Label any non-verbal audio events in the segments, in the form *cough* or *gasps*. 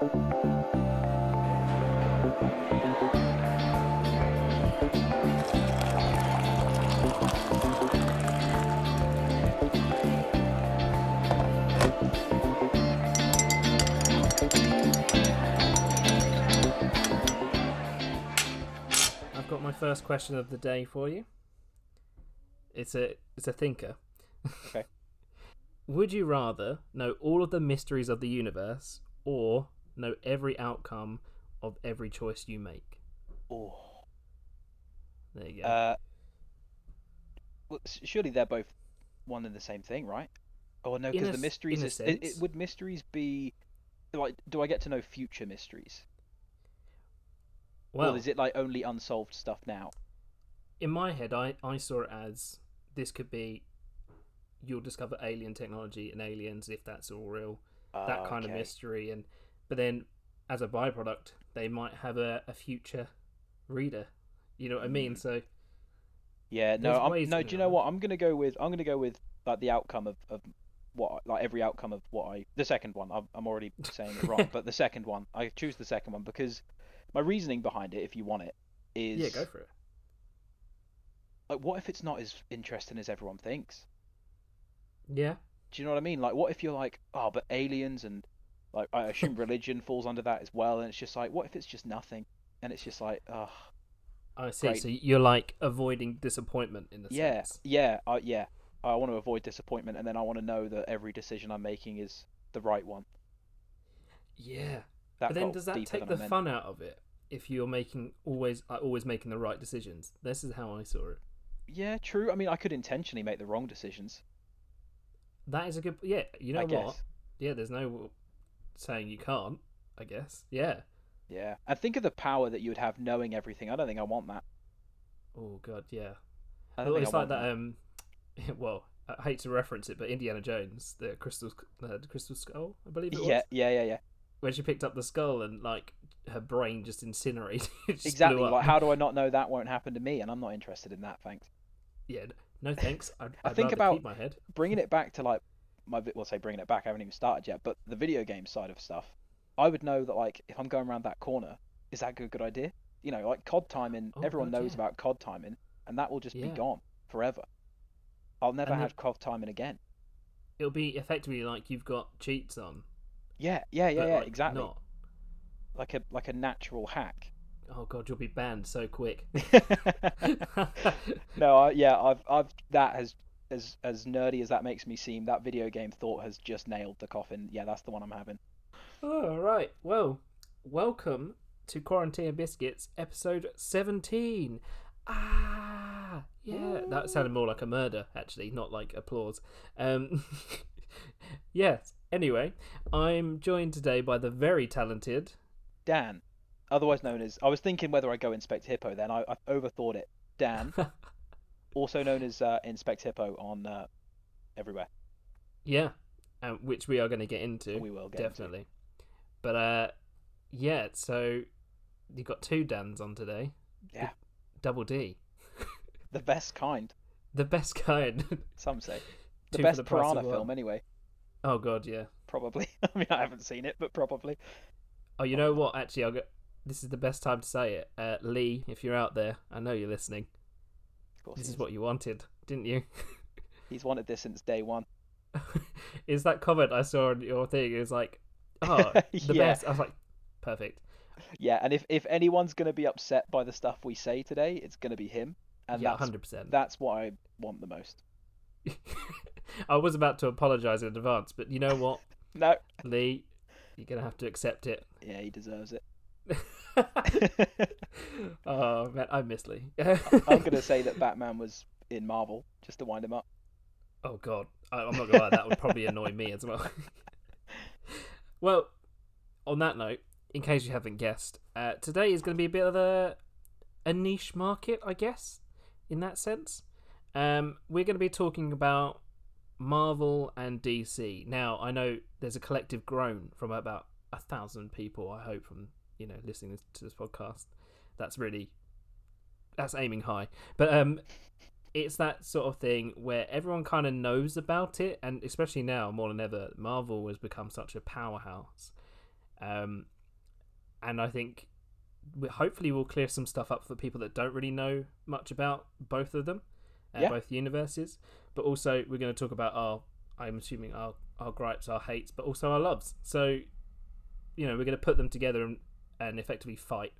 I've got my first question of the day for you. It's a it's a thinker. Okay. *laughs* Would you rather know all of the mysteries of the universe or know every outcome of every choice you make? Oh. There you go. Uh, well, surely they're both one and the same thing, right? Oh no, because the mysteries is it, it, would mysteries be like do I get to know future mysteries? well, or is it like only unsolved stuff now? in my head, I, I saw it as this could be you'll discover alien technology and aliens if that's all real, that Ah, kind of mystery, and but then as a byproduct, they might have a, a future reader. You know what I mean? Mm. So Yeah, no, I'm, no. Do you know. know what? I'm gonna go with. I'm gonna go with like the outcome of, of what like every outcome of what I the second one. I'm, I'm already *laughs* saying it wrong, but the second one. I choose the second one because my reasoning behind it, if you want it, is yeah, go for it. like what if it's not as interesting as everyone thinks? Yeah, Do you know what I mean? Like, what if you're like, oh, but aliens and like I assume *laughs* religion falls under that as well, and it's just like, what if it's just nothing? And it's just like, oh, I see. Great. So you're like avoiding disappointment in the yeah, sense. yeah, uh, yeah. I want to avoid disappointment, and then I want to know that every decision I'm making is the right one. Yeah. That but then does that take the fun out of it if you're making always always making the right decisions? This is how I saw it. Yeah, true. I mean, I could intentionally make the wrong decisions. That is a good. Yeah, you know I what? guess. Yeah, there's no saying you can't. I guess. Yeah. Yeah, and think of the power that you would have knowing everything. I don't think I want that. Oh god, yeah. I don't it's I like want that. Um, *laughs* well, I hate to reference it, but Indiana Jones, the crystal, uh, the crystal skull, I believe it was. Yeah, yeah, yeah, yeah. When she picked up the skull and like her brain just incinerated. *laughs* just Exactly. Like, how do I not know that won't happen to me? And I'm not interested in that. Thanks. Yeah. No thanks. I'd, I I'd think about- keep my head. bringing it back to like my well say bringing it back i haven't even started yet but the video game side of stuff i would know that like if i'm going around that corner is that a good, good idea you know like cod timing Oh, everyone God, knows yeah. about cod timing and that will just be gone forever i'll never And have cod timing again It'll be effectively like you've got cheats on. yeah yeah yeah yeah like, exactly Not. like a like a natural hack Oh god, you'll be banned so quick. *laughs* *laughs* no I, yeah i've i've that has as as nerdy as that makes me seem that video game thought has just nailed the coffin yeah that's the one i'm having All right. Well, welcome to Quarantine Biscuits, episode seventeen. Ah, yeah, that sounded more like a murder, actually, not like applause. Um, *laughs* yes. Anyway, I'm joined today by the very talented. Dan, otherwise known as I was thinking whether I go Inspect Hippo. Then I, I overthought it. Dan, *laughs* also known as uh, Inspect Hippo on uh, everywhere. Yeah, um, which we are going to get into. We will get into. definitely. But uh, yeah. So you got two Dans on today. Yeah, Double D, the best kind. the best kind. *laughs* Some say the Two best the piranha film. Anyway, oh god, yeah. probably. *laughs* I mean, I haven't seen it, but probably. Oh, you know what? Actually, I'll go. This is the best time to say it. Uh, Lee, if you're out there, I know you're listening. Of course, This is what you wanted, didn't you? *laughs* he's wanted this since day one. *laughs* is that comment I saw on your thing? It was like, oh, *laughs* the Yeah. best. I was like, perfect. Yeah, and if if anyone's gonna be upset by the stuff we say today, it's gonna be him, and yeah, that's hundred percent. that's what I want the most. I was about to apologise in advance, but you know what, No, Lee, you're gonna have to accept it. yeah, he deserves it. *laughs* oh man, I miss Lee. I'm gonna *laughs* say that Batman was in Marvel just to wind him up. Oh god, I, I'm not gonna lie, that would probably annoy me as well. *laughs* well, on that note, in case you haven't guessed, uh, today is going to be a bit of a a niche market, I guess, in that sense. Um, we're going to be talking about Marvel and DC. Now, I know there's a collective groan from about a thousand people. I hope from you know listening to this podcast. That's really that's aiming high, but um, it's that sort of thing where everyone kind of knows about it, and especially now more than ever, Marvel has become such a powerhouse. Um, and I think we, hopefully we'll clear some stuff up for people that don't really know much about both of them, uh, Yeah. both universes. But also we're going to talk about our, I'm assuming our our gripes, our hates, but also our loves. So, you know, we're going to put them together and, and effectively fight.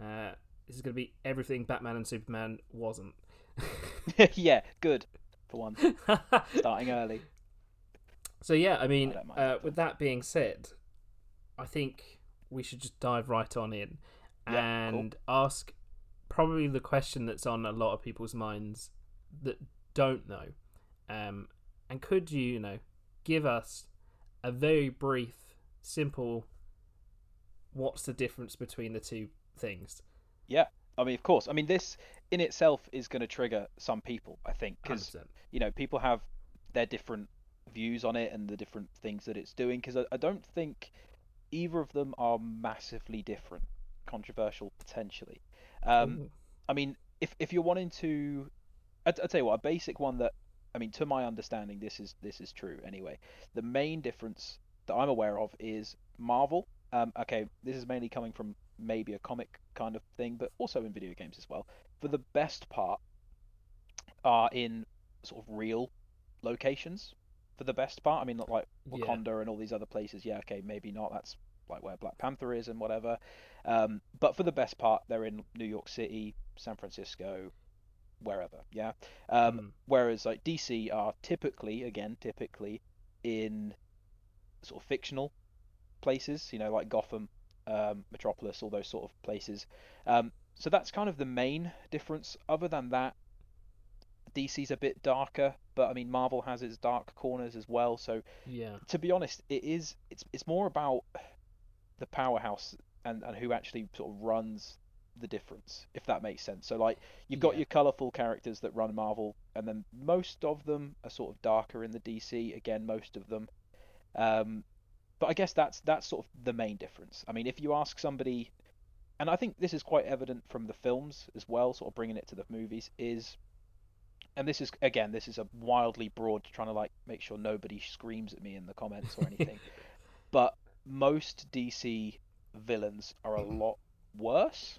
Uh, this is going to be everything Batman and Superman wasn't. *laughs* yeah, good for one. *laughs* Starting early. So yeah, I mean, I uh, with that being said, I think we should just dive right on in Yeah, cool. and ask probably the question that's on a lot of people's minds that don't know. Um, and could you, you know, give us a very brief, simple, what's the difference between the two things? Yeah, I mean, of course. I mean, this in itself is going to trigger some people, I think, because you know people have their different views on it and the different things that it's doing. Because I, I don't think either of them are massively different, controversial potentially. Um, Ooh. I mean, if if you're wanting to, I'd, I'd tell you what, a basic one that, I mean, to my understanding, this is this is true anyway. The main difference that I'm aware of is Marvel. Um, okay, this is mainly coming from maybe a comic kind of thing, but also in video games as well. For the best part, are in sort of real locations. For the best part, I mean, not like Yeah. Wakanda and all these other places. Yeah, okay, maybe not. That's like where Black Panther is and whatever. Um, but for the best part, they're in New York City, San Francisco, wherever. Yeah. Um, Mm. Whereas like DC are typically, again, typically in sort of fictional places. You know, like Gotham, um, Metropolis, all those sort of places. Um, so that's kind of the main difference. Other than that, DC's a bit darker, but I mean Marvel has its dark corners as well. So Yeah. to be honest, it is it's it's more about the powerhouse and, and who actually sort of runs the difference, if that makes sense. So like you've got Yeah. your colourful characters that run Marvel, and then most of them are sort of darker in the DC. Again, most of them. Um, but I guess that's that's sort of the main difference. I mean, if you ask somebody, and I think this is quite evident from the films as well, sort of bringing it to the movies, is, and this is again, this is a wildly broad, trying to like make sure nobody screams at me in the comments or anything, *laughs* but most DC villains are a lot worse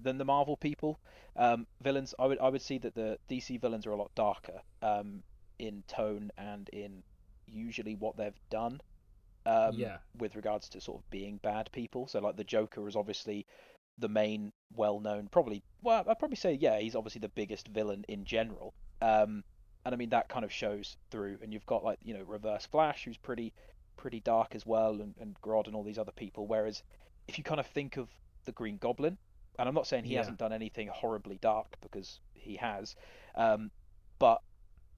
than the Marvel people. Um, villains, I would I would see that the DC villains are a lot darker um, in tone and in usually what they've done. Um, Yeah. With regards to sort of being bad people, so like the Joker is obviously the main, well-known, probably. Well, I'd probably say yeah, he's obviously the biggest villain in general. Um, and I mean that kind of shows through. And you've got like you know Reverse Flash, who's pretty pretty dark as well, and, and Grodd and all these other people. Whereas if you kind of think of the Green Goblin, and I'm not saying he Yeah. hasn't done anything horribly dark because he has, um, but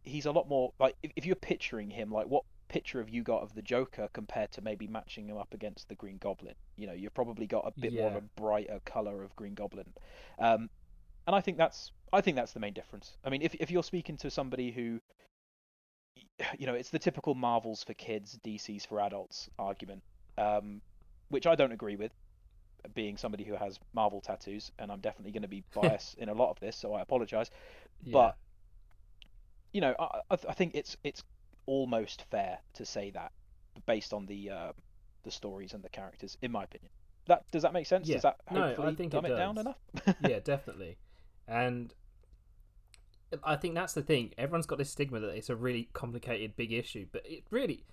he's a lot more like if, if you're picturing him, like what picture have you got of the Joker compared to maybe matching him up against the Green Goblin? You know, you've probably got a bit more of a brighter color of Green Goblin, um, and I think that's I think that's the main difference. I mean, if if you're speaking to somebody who you know, it's the typical Marvels for kids, DC's for adults argument, um, which I don't agree with, being somebody who has Marvel tattoos, and I'm definitely going to be *laughs* biased in a lot of this, so I apologize. Yeah. But you know, I, I, I think it's it's almost fair to say that based on the uh, the stories and the characters, in my opinion. That does that make sense? Yeah. Does that No, I think it dumb it, down does. enough? *laughs* yeah, definitely. And I think that's the thing. Everyone's got this stigma that it's a really complicated, big issue, but it really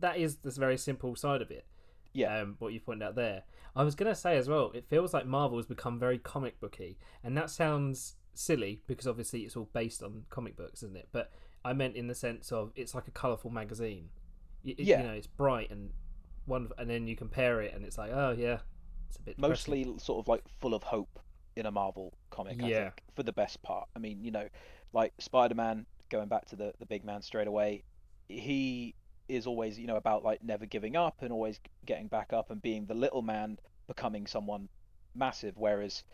that is this very simple side of it. Yeah. Um, what you pointed out there. I was gonna say as well. It feels like Marvel has become very comic booky, and that sounds silly because obviously it's all based on comic books, isn't it? But I meant in the sense of it's like a colourful magazine. It- Yeah. You know, it's bright and wonderful, and then you compare it, and it's like, oh yeah, it's a bit depressing. mostly sort of like full of hope in a Marvel comic. I Yeah. think for the best part. I mean, you know, like Spider-Man. Going back to the the big man straight away, he is always you know about like never giving up and always getting back up and being the little man becoming someone massive. Whereas,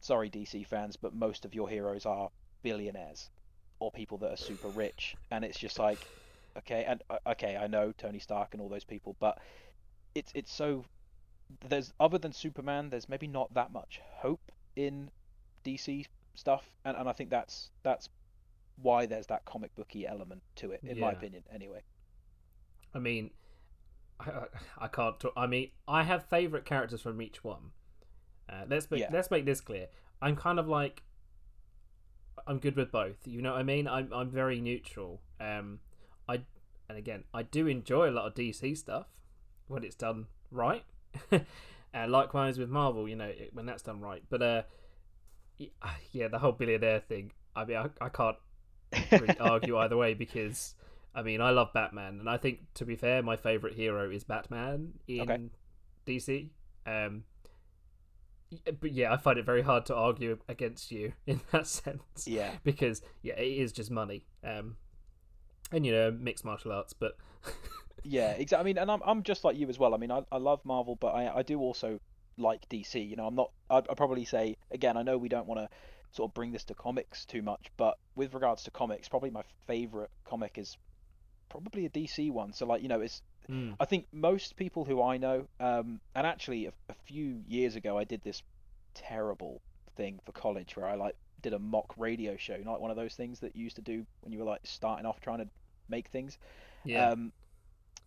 sorry DC fans, but most of your heroes are billionaires or people that are super rich, and it's just like, okay, and uh, okay, I know Tony Stark and all those people, but it's it's so there's other than Superman, there's maybe not that much hope in DC stuff, and, and I think that's that's why there's that comic booky element to it, in my opinion, anyway. I mean, I, I, I can't talk. I mean, I have favorite characters from each one. Uh, let's make Yeah. let's make this clear. I'm kind of like I'm good with both. You know what I mean? I'm I'm very neutral. Um, I and again, I do enjoy a lot of DC stuff when it's done right. *laughs* uh, likewise with Marvel, you know, it- when that's done right. But uh, *sighs* yeah, the whole billionaire thing. I mean, I, I can't really argue either way *laughs* because I mean I love Batman and I think to be fair my favorite hero is Batman in Okay. DC. Um, but yeah, I find it very hard to argue against you *laughs* in that sense yeah. because yeah, it is just money. Um, and you know mixed martial arts, but *laughs* Yeah, exactly. I mean, and I'm I'm just like you as well. I mean, I, I love Marvel, but I I do also like DC. You know, I'm not. I'd, I'd probably say again. I know we don't want to sort of bring this to comics too much, but with regards to comics, probably my favorite comic is probably a DC one. So like you know, it's Mm, I think most people who I know, um, and actually a, a few years ago, I did this terrible thing for college where I like did a mock radio show, you know, like one of those things that you used to do when you were like starting off trying to make things. yeah, Um,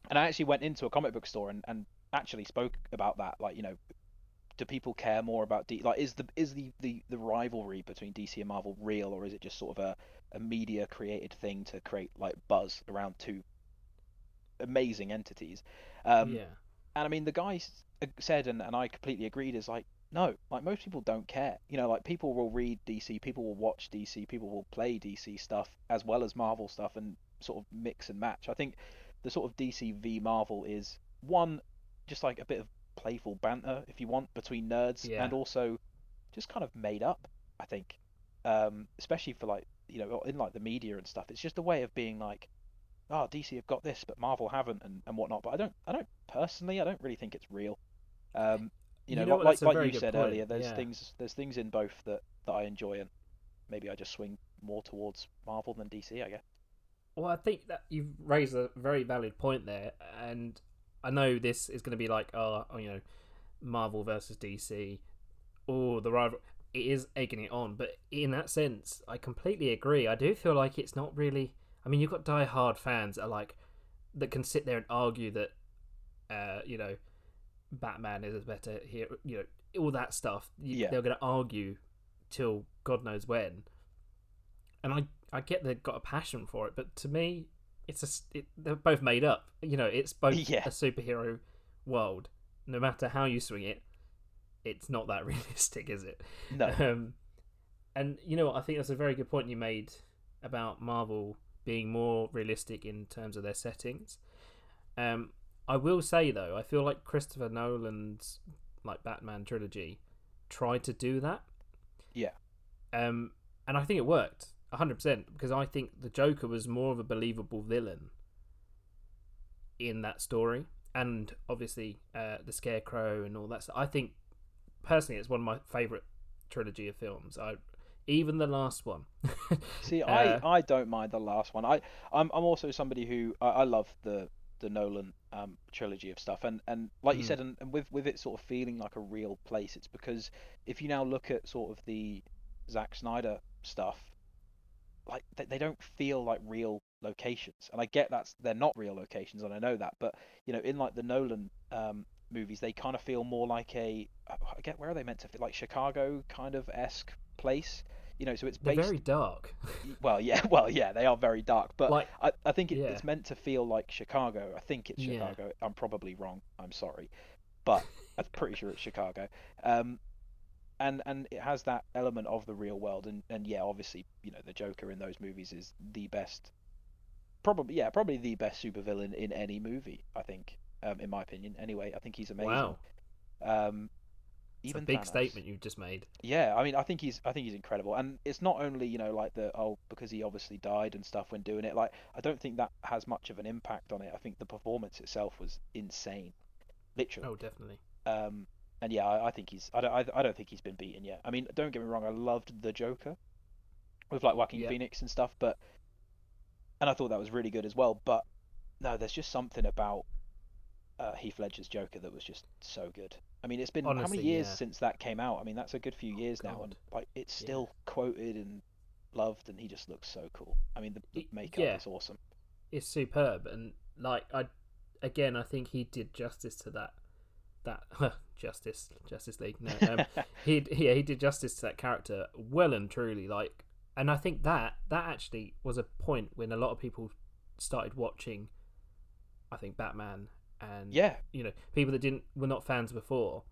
and I actually went into a comic book store and, and actually spoke about that. Like, you know, do people care more about D? Like, is the is the, the, the rivalry between DC and Marvel real, or is it just sort of a, a media created thing to create like buzz around two amazing entities? Um, yeah, and I mean, the guy uh, said, and, and I completely agreed, is like, no, like most people don't care. You know, like people will read DC, people will watch DC, people will play DC stuff as well as Marvel stuff and sort of mix and match. I think the sort of DC v Marvel is one, just like a bit of playful banter, if you want, between nerds, Yeah. and also just kind of made up, I think. Um, especially for like, you know, in like the media and stuff. It's just a way of being like, oh, DC have got this, but Marvel haven't, and, and whatnot. But I don't, I don't personally, I don't really think it's real. Um, you know, You know like what, like you said point, earlier, there's yeah. things, there's things in both that that I enjoy, and maybe I just swing more towards Marvel than DC, I guess. Well, I think that you've raised a very valid point there, and I know this is going to be like, oh, you know, Marvel versus DC, or the rival. It is egging it on, but in that sense, I completely agree. I do feel like it's not really. I mean, you've got die-hard fans that are like that can sit there and argue that, uh, you know, Batman is a better hero. You know, all that stuff. Yeah. They're going to argue till God knows when and I I get they've got a passion for it, but to me, it's a it, they're both made up. You know, it's both *laughs* Yeah. a superhero world. No matter how you swing it, it's not that *laughs* realistic, is it? No, Um, and you know what? I think that's a very good point you made about Marvel being more realistic in terms of their settings. Um, I will say though, I feel like Christopher Nolan's like Batman trilogy tried to do that. Yeah. Um, and I think it worked hundred percent because I think the Joker was more of a believable villain in that story, and obviously uh, the Scarecrow and all that. stuff. I think personally, it's one of my favorite trilogy of films. I even the last one. *laughs* See, Uh, I, I don't mind the last one. I I'm I'm also somebody who I, I love the the Nolan um, trilogy of stuff, and and like you Mm. said, and, and with with it sort of feeling like a real place, it's because if you now look at sort of the Zack Snyder stuff, like they, they don't feel like real locations, and I get that's they're not real locations, and I know that, but you know, in like the Nolan um, movies, they kind of feel more like a I get where are they meant to feel like Chicago kind of esque place. You know, so it's based very dark. well, yeah, *laughs* well, yeah, they are very dark, but like I, I think it, yeah. it's meant to feel like Chicago. I think it's Yeah. Chicago. I'm probably wrong. I'm sorry, but I'm pretty sure it's Chicago. Um, and and it has that element of the real world, and and yeah, obviously, you know, the Joker in those movies is the best, probably yeah, probably the best supervillain in any movie. I think, um, in my opinion. Anyway, I think he's amazing. wow, Um, it's a big Thanos. statement you've just made. Yeah, I mean, I think he's, I think he's incredible, and it's not only you know like the oh because he obviously died and stuff when doing it. Like, I don't think that has much of an impact on it. I think the performance itself was insane, literally. Oh, definitely. Um, and yeah, I, I think he's, I don't, I, I don't think he's been beaten yet. I mean, don't get me wrong, I loved the Joker with like Joaquin Yeah. Phoenix and stuff, but and I thought that was really good as well. But no, there's just something about uh, Heath Ledger's Joker that was just so good. I mean, it's been how many years yeah. since that came out? I mean, that's a good few years now, and like it's Yeah. still quoted and loved, and he just looks so cool. I mean, the, the makeup yeah. is awesome. It's superb, and like I, again, I think he did justice to that. That *laughs* justice, Justice League. No, um, *laughs* he yeah he did justice to that character well and truly. Like, and I think that that actually was a point when a lot of people started watching. I think Batman and Yeah, you know people that didn't were not fans before,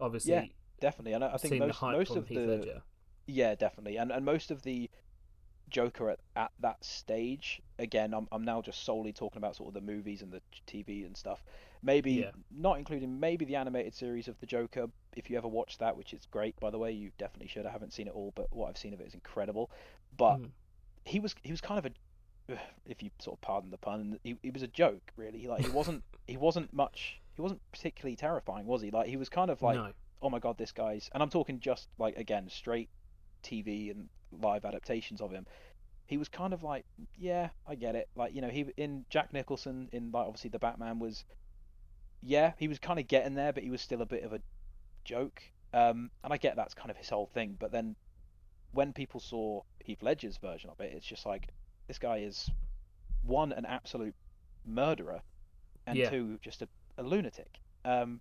obviously Yeah, definitely. And I, I think most most of Heath the Ledger. yeah definitely, and and most of the Joker at, at that stage. Again, I'm I'm now just solely talking about sort of the movies and the TV and stuff. Maybe Yeah. not including maybe the animated series of the Joker. If you ever watched that, which is great by the way, you definitely should. I haven't seen it all, but what I've seen of it is incredible. But Mm. he was he was kind of a *sighs* if you sort of pardon the pun he, he was a joke really. Like he wasn't *laughs* he wasn't much he wasn't particularly terrifying was he? Like he was kind of like no, oh my god this guy's and i'm talking just like again straight tv and live adaptations of him. He was kind of like yeah i get it. Like you know he in jack nicholson in like obviously the batman was yeah he was kind of getting there but he was still a bit of a joke. Um and i get that's kind of his whole thing but then when people saw heath ledger's version of it it's just like this guy is one an absolute murderer and Yeah. two just a, a lunatic um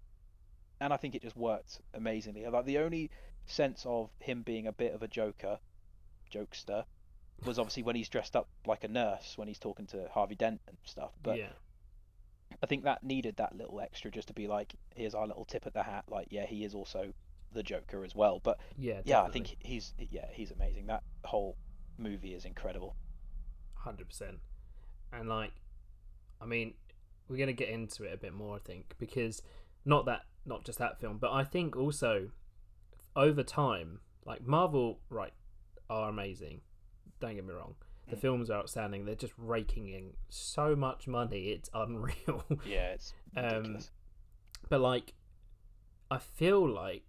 and I think it just worked amazingly. Like the only sense of him being a bit of a joker, jokester, was obviously when he's dressed up like a nurse when he's talking to Harvey Dent and stuff. But yeah, I think that needed that little extra just to be like, here's our little tip at the hat. Like, yeah, he is also the Joker as well. But yeah, yeah, I think he's yeah he's amazing. That whole movie is incredible. Hundred percent. And like, I mean, we're gonna get into it a bit more, I think, because not that, not just that film, but I think also over time, like Marvel, right, are amazing. Don't get me wrong. The Mm. films are outstanding. They're just raking in so much money. It's *laughs* unreal. Yeah, it's Um, but like, I feel like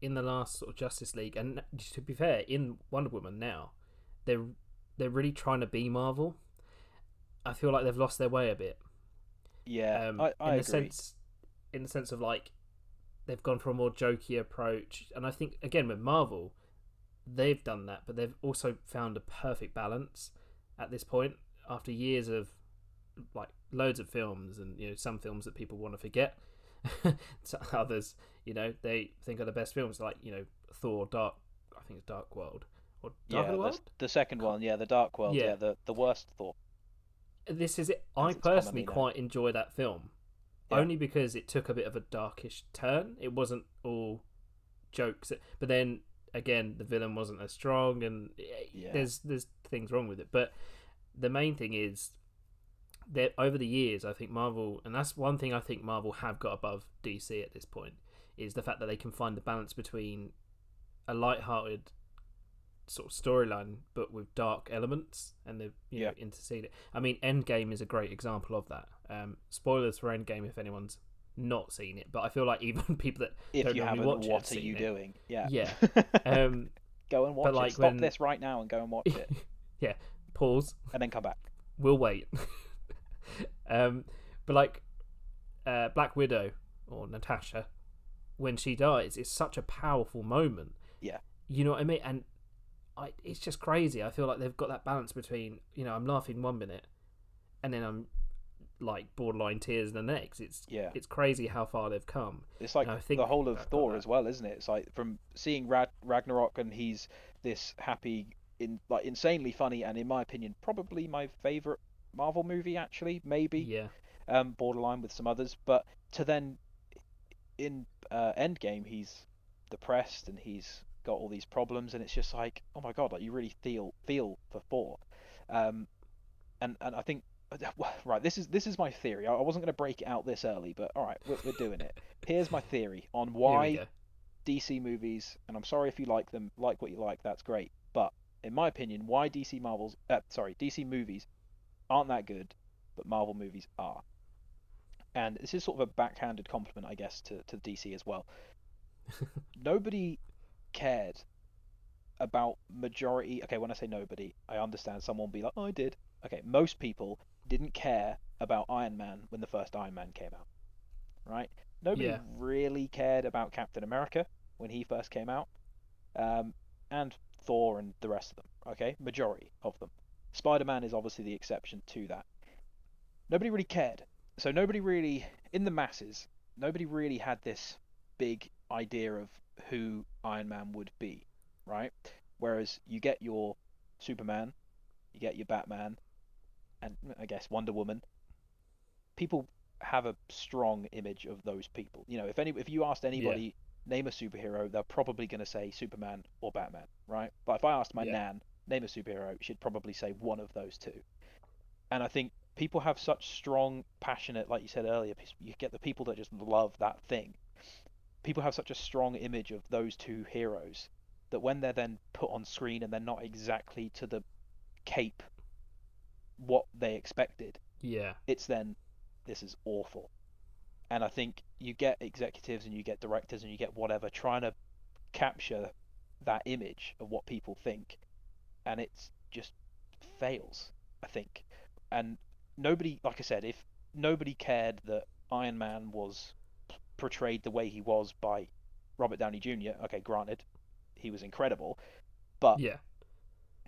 in the last sort of Justice League, and to be fair, in Wonder Woman now, they're they're really trying to be Marvel. I feel like they've lost their way a bit. yeah, Um, I, I in agree. the sense, in the sense of like, they've gone for a more jokey approach, and I think again with Marvel, they've done that, but they've also found a perfect balance at this point after years of like loads of films and you know some films that people want to forget. *laughs* Others, you know, they think are the best films, like you know Thor, Dark. I think it's Dark World Dark yeah, the the, the second one, yeah, the Dark World, Yeah. yeah, the the worst Thor. This is it. I personally quite enjoy that film, Yeah. only because it took a bit of a darkish turn. It wasn't all jokes, but then again, the villain wasn't as strong, and eh, Yeah. there's there's things wrong with it. But the main thing is that over the years, I think Marvel, and that's one thing I think Marvel have got above DC at this point, is the fact that they can find the balance between a light-hearted sort of storyline, but with dark elements, and they've you know Yeah. interceded. I mean, Endgame is a great example of that. Um, spoilers for Endgame if anyone's not seen it, but I feel like *laughs* even people that If don't you haven't, watch it what are seen you it. doing? Yeah. Yeah. *laughs* um, go and watch like, it. Stop when- this right now and go and watch it, *laughs* yeah, pause. and then come back. We'll wait. um, but like uh, Black Widow or Natasha, when she dies, it's such a powerful moment. Yeah. You know what I mean? And I, it's just crazy. I feel like they've got that balance between, you know, I'm laughing one minute, and then I'm like borderline tears the next. It's Yeah. it's crazy how far they've come. It's like I think the whole of Thor as well, isn't it? It's like from seeing Rad- Ragnarok and he's this happy, in like insanely funny, and in my opinion, probably my favorite Marvel movie. Actually, maybe Yeah. um, borderline with some others, but to then in uh, Endgame, he's depressed and he's got all these problems, and it's just like, oh my god, like you really feel feel for Thor, um, and and I think. *sighs* Right, this is this is my theory. I I wasn't going to break it out this early, but all right, we're, we're doing it. Here's my theory on why. DC movies, and I'm sorry if you like them, like what you like, that's great. But in my opinion, why DC Marvels, uh, sorry, DC movies aren't that good, but Marvel movies are. And this is sort of a backhanded compliment, I guess, to, to DC as well. *laughs* Nobody cared about majority. Okay, when I say nobody, I understand someone be like, oh, I did. Okay, most people didn't care about Iron Man when the first Iron Man came out, right? Nobody Yeah. really cared about Captain America when he first came out, um, and Thor and the rest of them. Okay, majority of them. Spider Man is obviously the exception to that. Nobody really cared. so nobody really in the masses, nobody really had this big idea of who Iron Man would be, right? Whereas you get your Superman, you get your Batman, and I guess Wonder Woman. People have a strong image of those people. You know, if any if you asked anybody name a superhero, they're probably going to say Superman or Batman, right? But if I asked my Yeah. nan name a superhero, she'd probably say one of those two. And I think people have such strong, passionate, like you said earlier, you get the people that just love that thing. People have such a strong image of those two heroes that when they're then put on screen and they're not exactly to the cape what they expected, Yeah. it's then this is awful. And I think you get executives and you get directors and you get whatever trying to capture that image of what people think, and it's just fails. I think, and nobody, like I said, if nobody cared that Iron Man was portrayed the way he was by Robert Downey Jr. Okay, granted, he was incredible, but Yeah.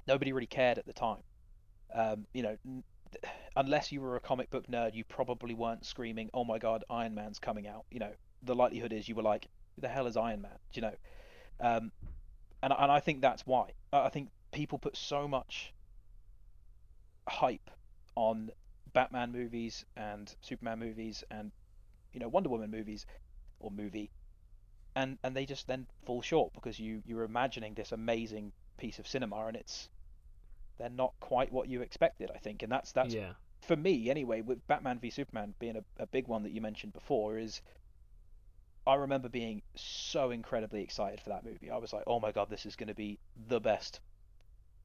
nobody really cared at the time. Um, you know, n- unless you were a comic book nerd, you probably weren't screaming, "Oh my God, Iron Man's coming out!" You know, the likelihood is you were like, "Who the hell is Iron Man?" Do you know? Um, and and I think that's why. I think people put so much hype on Batman movies and Superman movies and you know Wonder Woman movies or movie, and and they just then fall short because you you're imagining this amazing piece of cinema and it's they're not quite what you expected. I think, and that's that's yeah. for me anyway. With Batman v Superman being a, a big one that you mentioned before is. I remember being so incredibly excited for that movie. I was like, "Oh my god, this is going to be the best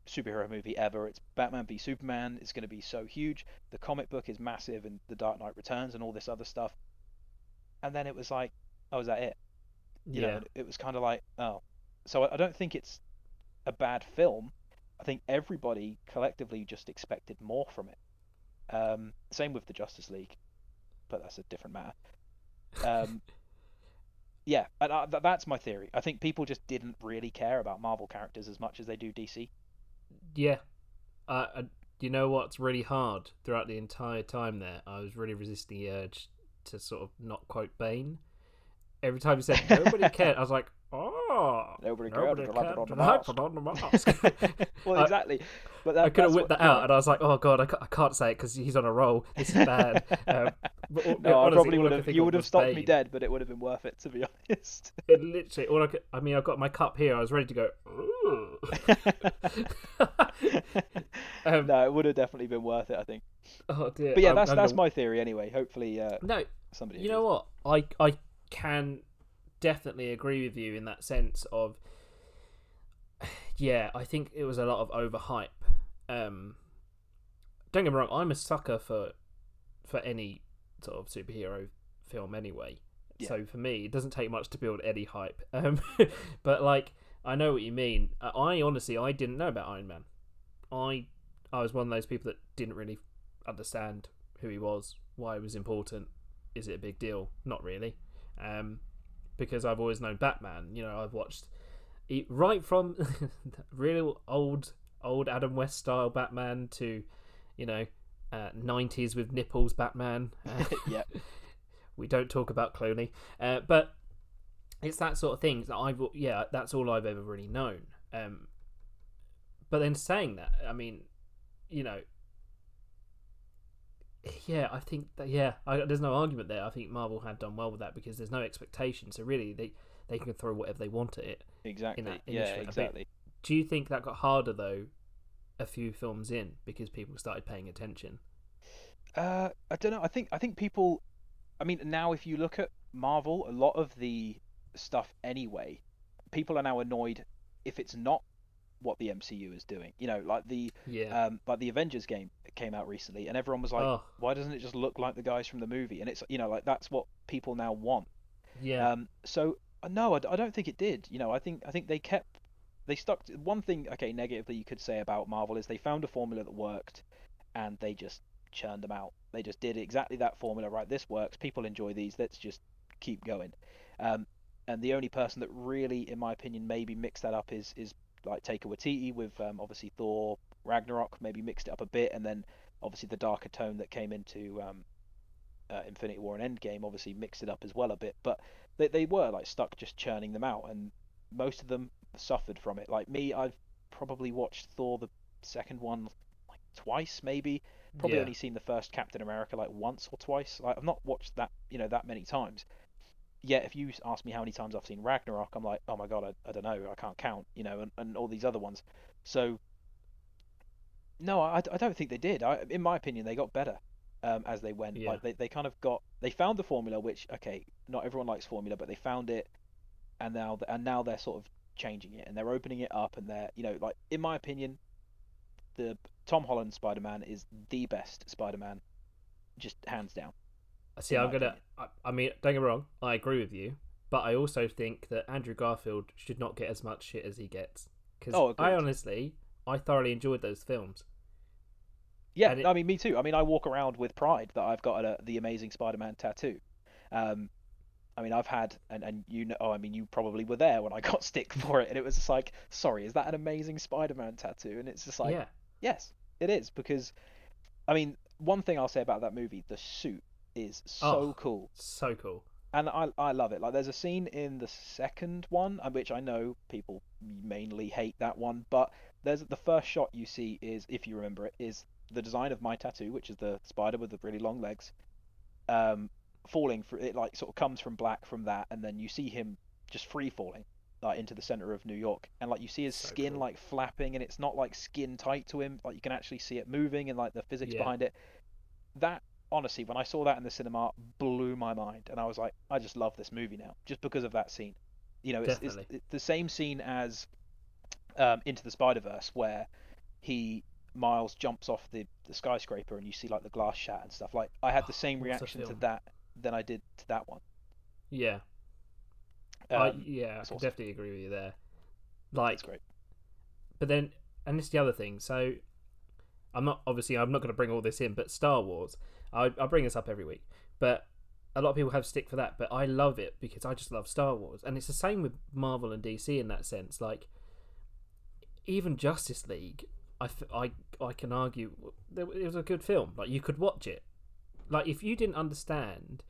superhero movie ever. It's Batman v Superman. It's going to be so huge. The comic book is massive, and The Dark Knight Returns, and all this other stuff. And then it was like, oh, is that it? You yeah. know, it was kind of like, oh. So I I don't think it's a bad film. I think everybody collectively just expected more from it. Um, same with the Justice League, but that's a different matter. Um, *laughs* yeah, and I, th- that's my theory. I think people just didn't really care about Marvel characters as much as they do DC. Yeah. Uh, uh, you know what's really hard throughout the entire time there? I was really resisting the urge to sort of not quote Bane. Every time he said nobody *laughs* cared, I was like, oh, Nobody nobody I cared put on the mask." on the *laughs* mask. well, exactly. But that, I could have whipped what- that out, and I was like, "Oh God, I, I can't say it because he's on a roll. This is bad." *laughs* Um, but, no, I honestly, probably would have. You would have stopped me dead, but it would have been worth it to be *laughs* honest. It literally, all I could. I mean, I've got my cup here. I was ready to go. Um, no, it would have definitely been worth it, I think. oh dear. But yeah, I'm- that's I'm that's gonna- my theory anyway. Hopefully, uh, No, somebody. you know what? I I can definitely agree with you in that sense of. Yeah, I think it was a lot of overhype. Um, don't get me wrong, I'm a sucker for for any sort of superhero film anyway. Yeah. So for me, it doesn't take much to build any hype. *laughs* Um, but like, I know what you mean. I honestly, I didn't know about Iron Man. I I was one of those people that didn't really understand who he was, why he was important. Is it a big deal? Not really. Um, because I've always known Batman. You know, I've watched right from *laughs* real old old Adam West style Batman to, you know, uh, 90s with nipples Batman. *laughs* Uh, yeah, *laughs* we don't talk about Clooney, uh, but it's that sort of thing that I've yeah that's all I've ever really known. Um, but then saying that, I mean, you know, yeah, I think that yeah, I, there's no argument there. I think Marvel had done well with that because there's no expectation, so really they they can throw whatever they want at it. exactly. that yeah, initial- I bet- exactly. Do you think that got harder though, a few films in because people started paying attention? Uh, I don't know. I think I think people. I mean, now if you look at Marvel, a lot of the stuff anyway, people are now annoyed if it's not what the MCU is doing. You know, like the Yeah. um, like the Avengers game came out recently, and everyone was like, oh, "Why doesn't it just look like the guys from the movie?" And it's you know like that's what people now want. yeah. Um, so uh, no, I don't think it did. You know, I think I think they kept they stuck. To, one thing, okay, negatively you could say about Marvel is they found a formula that worked, and they just churned them out. They just did exactly that formula. Right, this works. People enjoy these. Let's just keep going. Um, and the only person that really, in my opinion, maybe mixed that up is is like Taika Waititi with um, obviously Thor Ragnarok. Maybe mixed it up a bit, and then obviously the darker tone that came into um, uh, Infinity War and Endgame obviously mixed it up as well a bit, but they they were like stuck just churning them out, and most of them suffered from it. Like me, I've probably watched Thor the second one like twice, maybe. Probably Yeah. only seen the first Captain America like once or twice. Like I've not watched that you know that many times. Yet if you ask me how many times I've seen Ragnarok, I'm like, oh my god, I, I don't know, I can't count, you know, and, and all these other ones. So no, I, I don't think they did. I, in my opinion, they got better um, as they went. Yeah. Like they, they kind of got they found the formula, which okay, not everyone likes formula, but they found it, and now and now they're sort of changing it and they're opening it up and they're you know like in my opinion, the Tom Holland Spider Man is the best Spider Man, just hands down. See, I'm gonna. I, I mean, don't get me wrong. I agree with you, but I also think that Andrew Garfield should not get as much shit as he gets. Because Oh, I honestly, I thoroughly enjoyed those films. Yeah, it- I mean, me too. I mean, I walk around with pride that I've got a, the Amazing Spider-Man tattoo. Um, I mean, I've had, and, and you know, oh, I mean, you probably were there when I *laughs* got stick for it, and it was just like, sorry, is that an Amazing Spider-Man tattoo? And it's just like, yeah, yes, it is, because, I mean, one thing I'll say about that movie, the suit is so Oh. cool, so cool. and I I love it. Like, there's a scene in the second one, uh, which I know people mainly hate that one, but there's the first shot you see is, if you remember it, is the design of my tattoo, which is the spider with the really long legs, um, falling for it like sort of comes from black from that, and then you see him just free falling like into the center of New York, and like you see his So skin cool. like flapping, and it's not like skin tight to him, like you can actually see it moving and like the physics Yeah. behind it. That honestly, when I saw that in the cinema, blew my mind, and I was like, I just love this movie now, just because of that scene. You know, it's, it's, it's the same scene as um, Into the Spider Verse, where he Miles jumps off the, the skyscraper and you see like the glass shat and stuff. Like I had the *gasps* same a reaction to that than I did to that one. Yeah, I, Um, yeah, I could awesome. definitely agree with you there. Like, That's great. but then, and this is the other thing. So, I'm not obviously I'm not going to bring all this in, but Star Wars, I I bring this up every week, but a lot of people have stick for that, but I love it because I just love Star Wars, and it's the same with Marvel and DC in that sense. Like, even Justice League, I, I, I can argue it was a good film. Like, you could watch it. Like, if you didn't understand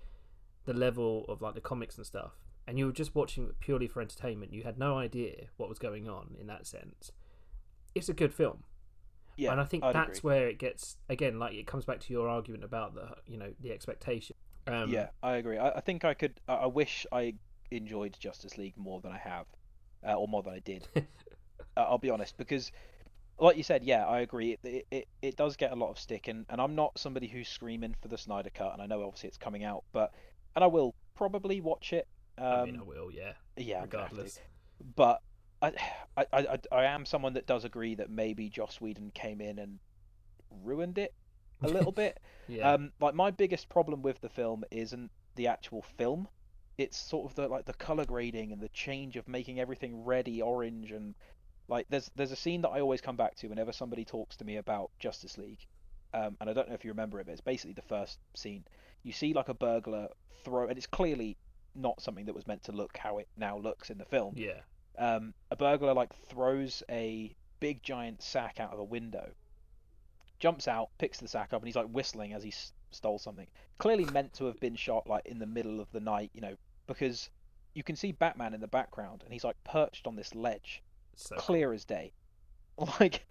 the level of like the comics and stuff, and you were just watching purely for entertainment, you had no idea what was going on in that sense. It's a good film Yeah, and I think I'd that's agree. where it gets again like it comes back to your argument about the you know the expectation. Um, yeah, I agree. I, I think I could. I, I wish I enjoyed Justice League more than I have, uh, or more than I did. *laughs* uh, I'll be honest, because, like you said, yeah, I agree. It, it it does get a lot of stick, and and I'm not somebody who's screaming for the Snyder cut, and I know obviously it's coming out, but and I will probably watch it. Um, I mean, I will, yeah, yeah, I'm gonna have to. regardless. but *sighs* I, I, I, I am someone that does agree that maybe Joss Whedon came in and ruined it a little *laughs* bit. Yeah, Um, like my biggest problem with the film isn't the actual film. It's sort of the like the color grading and the change of making everything reddy orange and like there's there's a scene that I always come back to whenever somebody talks to me about Justice League. Um, and I don't know if you remember it, but it's basically the first scene. You see like a burglar throw, and it's clearly not something that was meant to look how it now looks in the film yeah, um, a burglar like throws a big giant sack out of a window, jumps out, picks the sack up, and he's like whistling as he s- stole something. Clearly meant to have been shot like in the middle of the night, you know, because you can see Batman in the background, and he's like perched on this ledge, so clear as day. *laughs* Like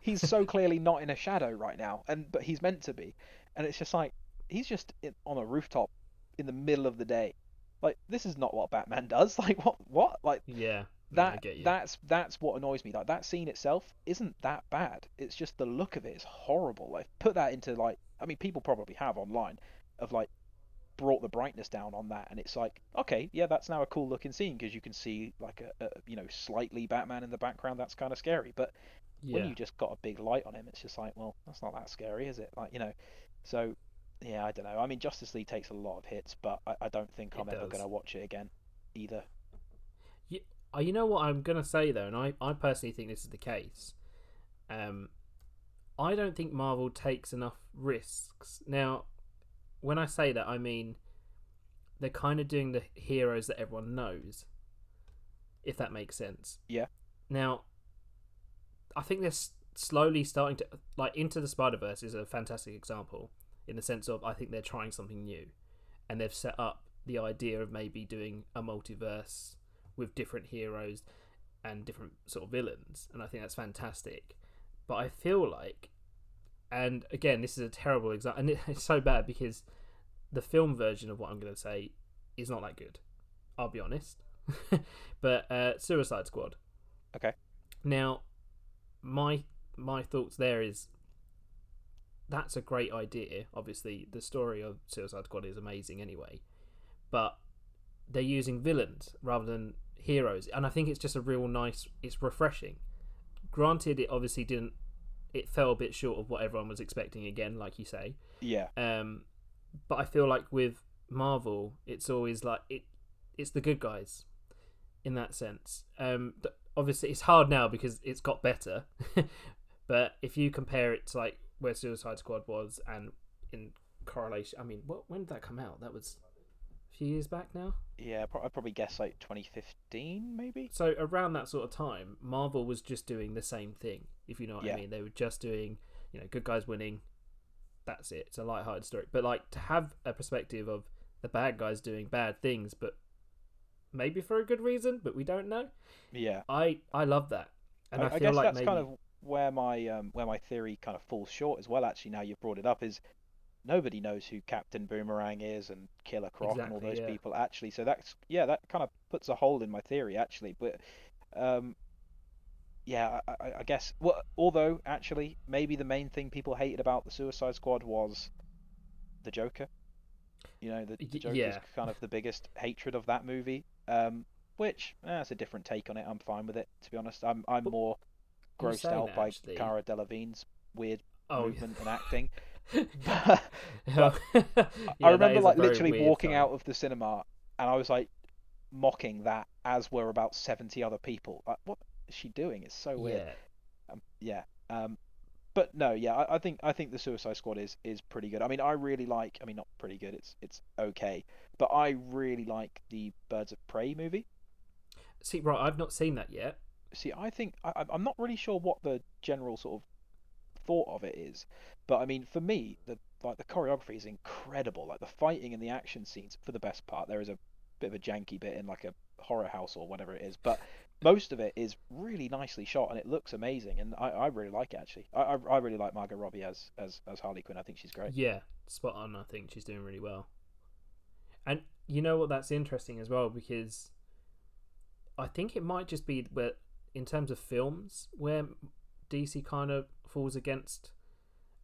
he's so clearly not in a shadow right now, and but he's meant to be, and it's just like he's just in, on a rooftop in the middle of the day. Like this is not what Batman does. *laughs* Like what? What? Like yeah. That that's that's what annoys me. Like that scene itself isn't that bad. It's just the look of it is horrible. Like put that into like I mean people probably have online of like brought the brightness down on that and it's like okay yeah that's now a cool looking scene because you can see like a, a you know slightly Batman in the background that's kind of scary. But yeah, when you just got a big light on him it's just like well that's not that scary is it? Like you know so yeah I don't know. I mean Justice League takes a lot of hits but I, I don't think It I'm ever gonna watch it again either You know what I'm gonna say though, and I, I personally think this is the case. Um, I don't think Marvel takes enough risks. Now, when I say that, I mean they're kind of doing the heroes that everyone knows, if that makes sense. Yeah. Now, I think they're s- slowly starting to like Into the Spider Verse is a fantastic example. in the sense of I think they're trying something new, and they've set up the idea of maybe doing a multiverse with different heroes and different sort of villains, and I think that's fantastic. But I feel like, and again, this is a terrible example, and *laughs* it's so bad because the film version of what I'm going to say is not that good. I'll be honest. *laughs* but uh, Suicide Squad. Okay. Now, my my thoughts there is that's a great idea. Obviously, the story of Suicide Squad is amazing anyway, but they're using villains rather than heroes, and I think it's just a real nice. It's refreshing. Granted, it obviously didn't. It fell a bit short of what everyone was expecting. Again, like you say, Yeah. um, but I feel like with Marvel, it's always like it. It's the good guys, in that sense. Um, obviously, it's hard now because it's got better. *laughs* but if you compare it to like where Suicide Squad was, and in correlation, I mean, what when did that come out? That was few years back now. Yeah. I'd probably guess like 2015, maybe. So around that sort of time, Marvel was just doing the same thing. If you know what Yeah. I mean, they were just doing, you know, good guys winning. That's it. It's a light-hearted story. But like to have a perspective of the bad guys doing bad things, but maybe for a good reason, but we don't know. Yeah. I I love that, and I, I, I guess like that's maybe kind of where my um, where my theory kind of falls short as well. Actually, now you've brought it up, is nobody knows who Captain Boomerang is and Killer Croc and all those yeah. people. Actually, so that's yeah, that kind of puts a hole in my theory actually. But um, yeah, I, I, guess. Well, although actually, maybe the main thing people hated about the Suicide Squad was the Joker. You know, the, the Joker's yeah. kind of the biggest hatred of that movie. Um, which eh, that's a different take on it. I'm fine with it, to be honest. I'm I'm more grossed out by actually- Cara Delevingne's weird oh movement and acting. *laughs* *laughs* yeah, I remember like literally walking out of the cinema and I was like mocking that as were about 70 other people. Like, what is she doing? It's so weird. Yeah, Um, yeah. Um, but no, yeah, I, I think I think the Suicide Squad is is pretty good. I mean, I really like. I mean, not pretty good. It's it's okay, but I really like the Birds of Prey movie. see, right, I've not seen that yet. See, I think I, I'm not really sure what the general sort of thought of it is, but I mean, for me, the like the choreography is incredible. Like the fighting and the action scenes, for the best part, there is a bit of a janky bit in like a horror house or whatever it is, but most of it is really nicely shot and it looks amazing. And I, I really like it actually. I, I I really like Margot Robbie as as as Harley Quinn. I think she's great. Yeah, spot on. I think she's doing really well. And you know what? That's interesting as well because I think it might just be where, in terms of films, where DC kind of falls against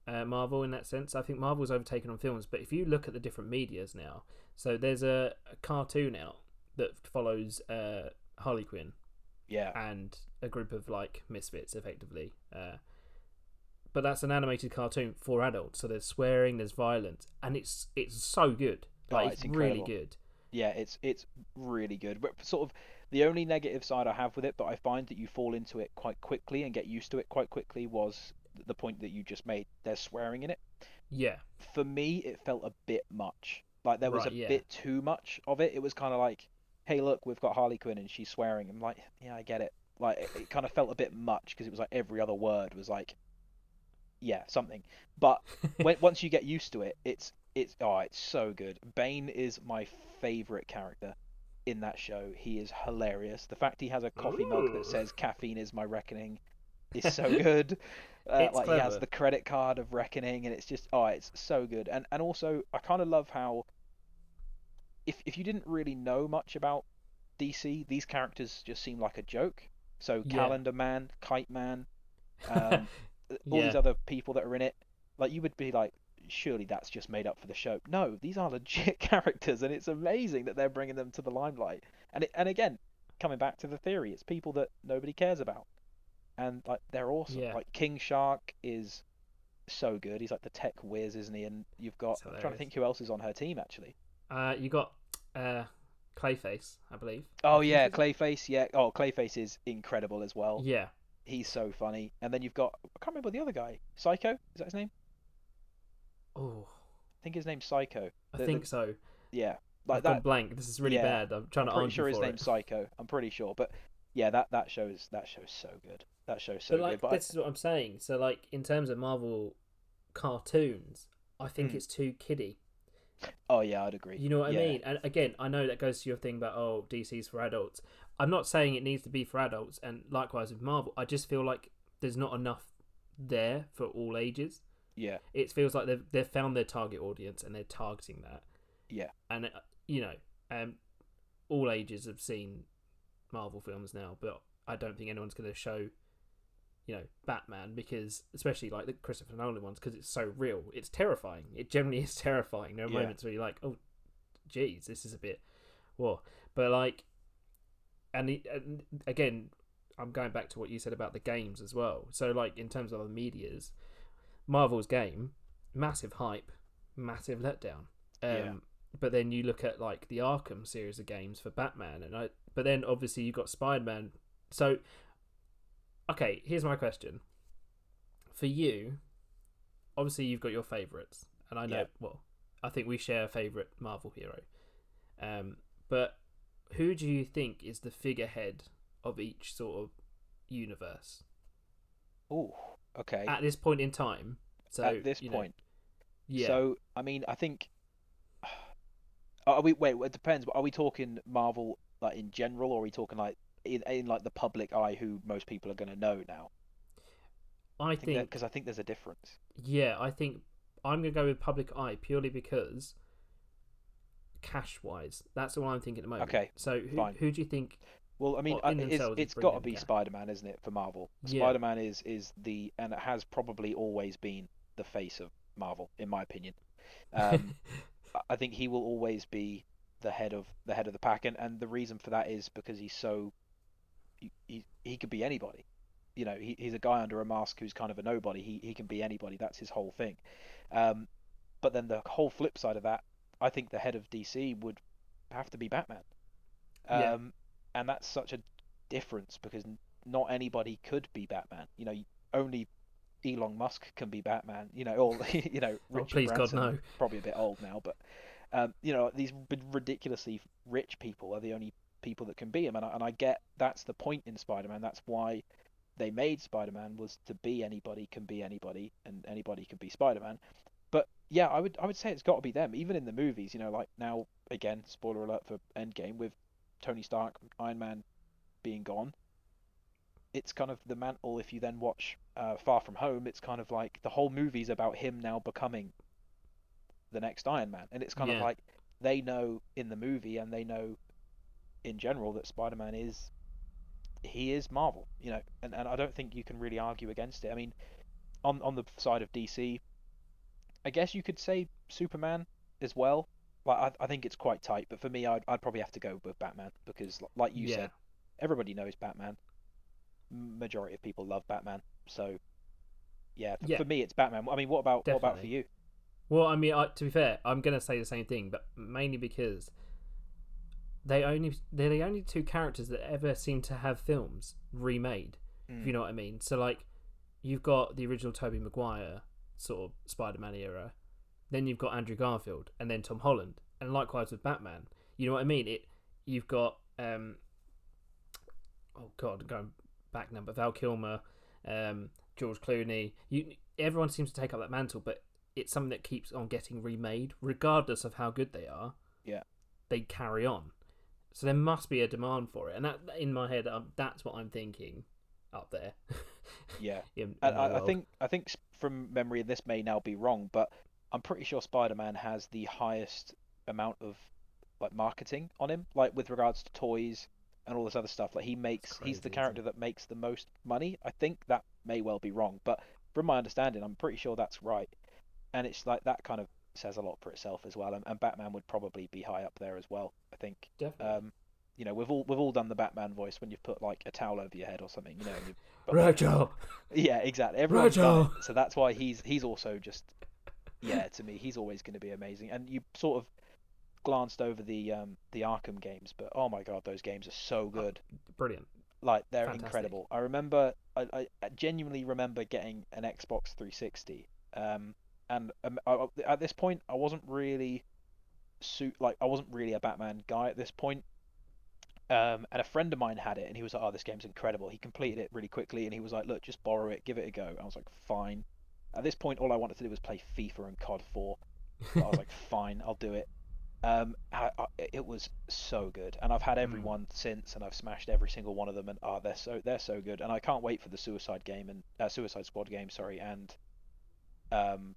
uh, Marvel in that sense. I think Marvel's overtaken on films, but if you look at the different medias now, so there's a, a cartoon out that follows uh, Harley Quinn Yeah. and a group of like misfits effectively uh, but that's an animated cartoon for adults so there's swearing there's violence and it's it's so good Oh, like it's it's really good Yeah, it's it's really good. But sort of the only negative side I have with it, but I find that you fall into it quite quickly and get used to it quite quickly, was the point that you just made. There's swearing in it. yeah For me, it felt a bit much. Like there was Right, a yeah. bit too much of it. It was kind of like, hey, look, we've got Harley Quinn and she's swearing. I'm like, yeah, I get it. Like it, it kind of felt a bit much because it was like every other word was like, yeah, something. But *laughs* when, once you get used to it, it's it's oh, it's so good. Bane is my favorite character in that show. He is hilarious. The fact he has a coffee mug that says "Caffeine is my reckoning" is so *laughs* good. Uh, like he has the credit card of reckoning, and it's just oh, it's so good. And and also, I kind of love how if if you didn't really know much about DC, these characters just seem like a joke. So Yeah. Calendar Man, Kite Man, um, *laughs* all these other people that are in it, like you would be like, surely that's just made up for the show. No, these are legit *laughs* characters, and it's amazing that they're bringing them to the limelight. And it, and again, coming back to the theory, it's people that nobody cares about, and like they're awesome. Yeah. Like King Shark is so good. He's like the tech whiz, isn't he? And you've got I'm trying to think who else is on her team actually. uh, you got uh, clayface i believe Oh yeah, Clayface. Yeah. Oh, Clayface is incredible as well. yeah He's so funny. And then you've got I can't remember the other guy. Psycho. Is that his name? oh I think his name's Psycho. i The- the- think so Yeah, like I've that. blank this is really yeah, bad i'm trying I'm to pretty argue sure his name's it Psycho. I'm pretty sure, but yeah, that that shows that show's so good. That show's so but like good. But I- this is what i'm saying so like in terms of marvel cartoons I think Mm. it's too kiddie. Oh yeah, I'd agree. You know what Yeah. I mean? And again, I know that goes to your thing about oh, DC's for adults. I'm not saying it needs to be for adults, and likewise with Marvel. I just feel like there's not enough there for all ages. Yeah, It feels like they've they've found their target audience and they're targeting that. yeah, And uh, you know, um, all ages have seen Marvel films now, but I don't think anyone's going to show, you know, Batman because especially like the Christopher Nolan ones because it's so real. It's terrifying. It generally *laughs* is terrifying. There are Yeah. moments where you're like, oh, geez, this is a bit, whoa. But like, and, and again, I'm going back to what you said about the games as well. So like in terms of the media's, Marvel's game, massive hype, massive letdown. Um, Yeah. But then you look at like the Arkham series of games for Batman, and I. But then obviously you've got Spider Man. So, okay, here's my question. For you, obviously you've got your favorites, and I know. Yeah. Well, I think we share a favorite Marvel hero. Um, but who do you think is the figurehead of each sort of universe Oh, okay. at this point in time? So At this you know, point, yeah. so I mean, I think. *sighs* Are we wait? It depends. Are we talking Marvel like in general, or are we talking like in, in like the public eye, who most people are going to know now? I I think because I think there's a difference. Yeah, I think I'm gonna go with public eye purely because cash wise, that's all I'm thinking at the moment. Okay, so who, fine. who do you think? Well, I mean, it's, it's got to be yeah. Spider-Man, isn't it, for Marvel? Yeah. Spider-Man is is the and it has probably always been the face of Marvel, in my opinion. Um, *laughs* I- I think he will always be the head of the head of the pack, and, and the reason for that is because he's so he he, could be anybody. You know, he, he's a guy under a mask who's kind of a nobody. He he can be anybody. That's his whole thing. Um, but then the whole flip side of that, I think the head of DC would have to be Batman. Um, Yeah. and that's such a difference because not anybody could be Batman. You know, only Elon Musk can be Batman. You know, or *laughs* you know, Oh, Richard please God, no. Probably a bit old now, but um, you know, these ridiculously rich people are the only people that can be him, and I, and I get that's the point in Spider-Man. That's why they made Spider-Man was to be anybody can be anybody, and anybody can be Spider-Man. But yeah, I would I would say it's got to be them. Even in the movies, you know, like now again, spoiler alert for Endgame with Tony Stark, Iron Man being gone. It's kind of the mantle. If you then watch uh, Far From Home, it's kind of like the whole movie's about him now becoming the next Iron Man, and it's kind of like they know in the movie and they know in general that Spider-Man is he is Marvel, you know, and, and I don't think you can really argue against it. I mean, on on the side of DC, I guess you could say Superman as well. Like I, I think it's quite tight, but for me, I'd, I'd probably have to go with Batman because, like you yeah, said, everybody knows Batman. Majority of people love Batman, so yeah, for, Yeah. for me, it's Batman. I mean, what about what about for you? Well, I mean, I, to be fair, I'm gonna say the same thing, but mainly because they only they're the only two characters that ever seem to have films remade. If you know what I mean. So like, you've got the original Tobey Maguire sort of Spider-Man era, then you've got Andrew Garfield, and then Tom Holland, and likewise with Batman. You know what I mean? It you've got um, oh god, going back now, but Val Kilmer, um, George Clooney. You everyone seems to take up that mantle, but it's something that keeps on getting remade, regardless of how good they are. Yeah. they carry on. So there must be a demand for it, and that in my head, um, that's what I'm thinking up there. *laughs* Yeah. in, in I, I think I think from memory, and this may now be wrong, but I'm pretty sure Spider-Man has the highest amount of like marketing on him, like with regards to toys and all this other stuff. Like he makes, he's the character that makes the most money. I think that may well be wrong, but from my understanding, I'm pretty sure that's right. And it's like that kind of says a lot for itself as well. And, and Batman would probably be high up there as well. I think. definitely. Um, you know, we've all we've all done the Batman voice when you've put like a towel over your head or something. You know, and you've got the- Rachel, yeah, exactly. Everyone's done Rachel! it, so that's why he's he's also just yeah. To me, he's always going to be amazing. And you sort of glanced over the um the Arkham games, but oh my god, those games are so good. brilliant. Like they're Fantastic. incredible. I remember, I, I I genuinely remember getting an Xbox 360. Um, and um, I, at this point, I wasn't really suit like I wasn't really a Batman guy at this point. Um, and a friend of mine had it, and he was like, "Oh, this game's incredible." He completed it really quickly, and he was like, "Look, just borrow it, give it a go." I was like, "Fine." At this point, all I wanted to do was play FIFA and COD 4. But I was like, *laughs* fine, I'll do it. Um, I, I, it was so good, and I've had every Mm. one since, and I've smashed every single one of them, and ah, they're so they're so good, and I can't wait for the Suicide game and uh, Suicide Squad game, sorry, and um,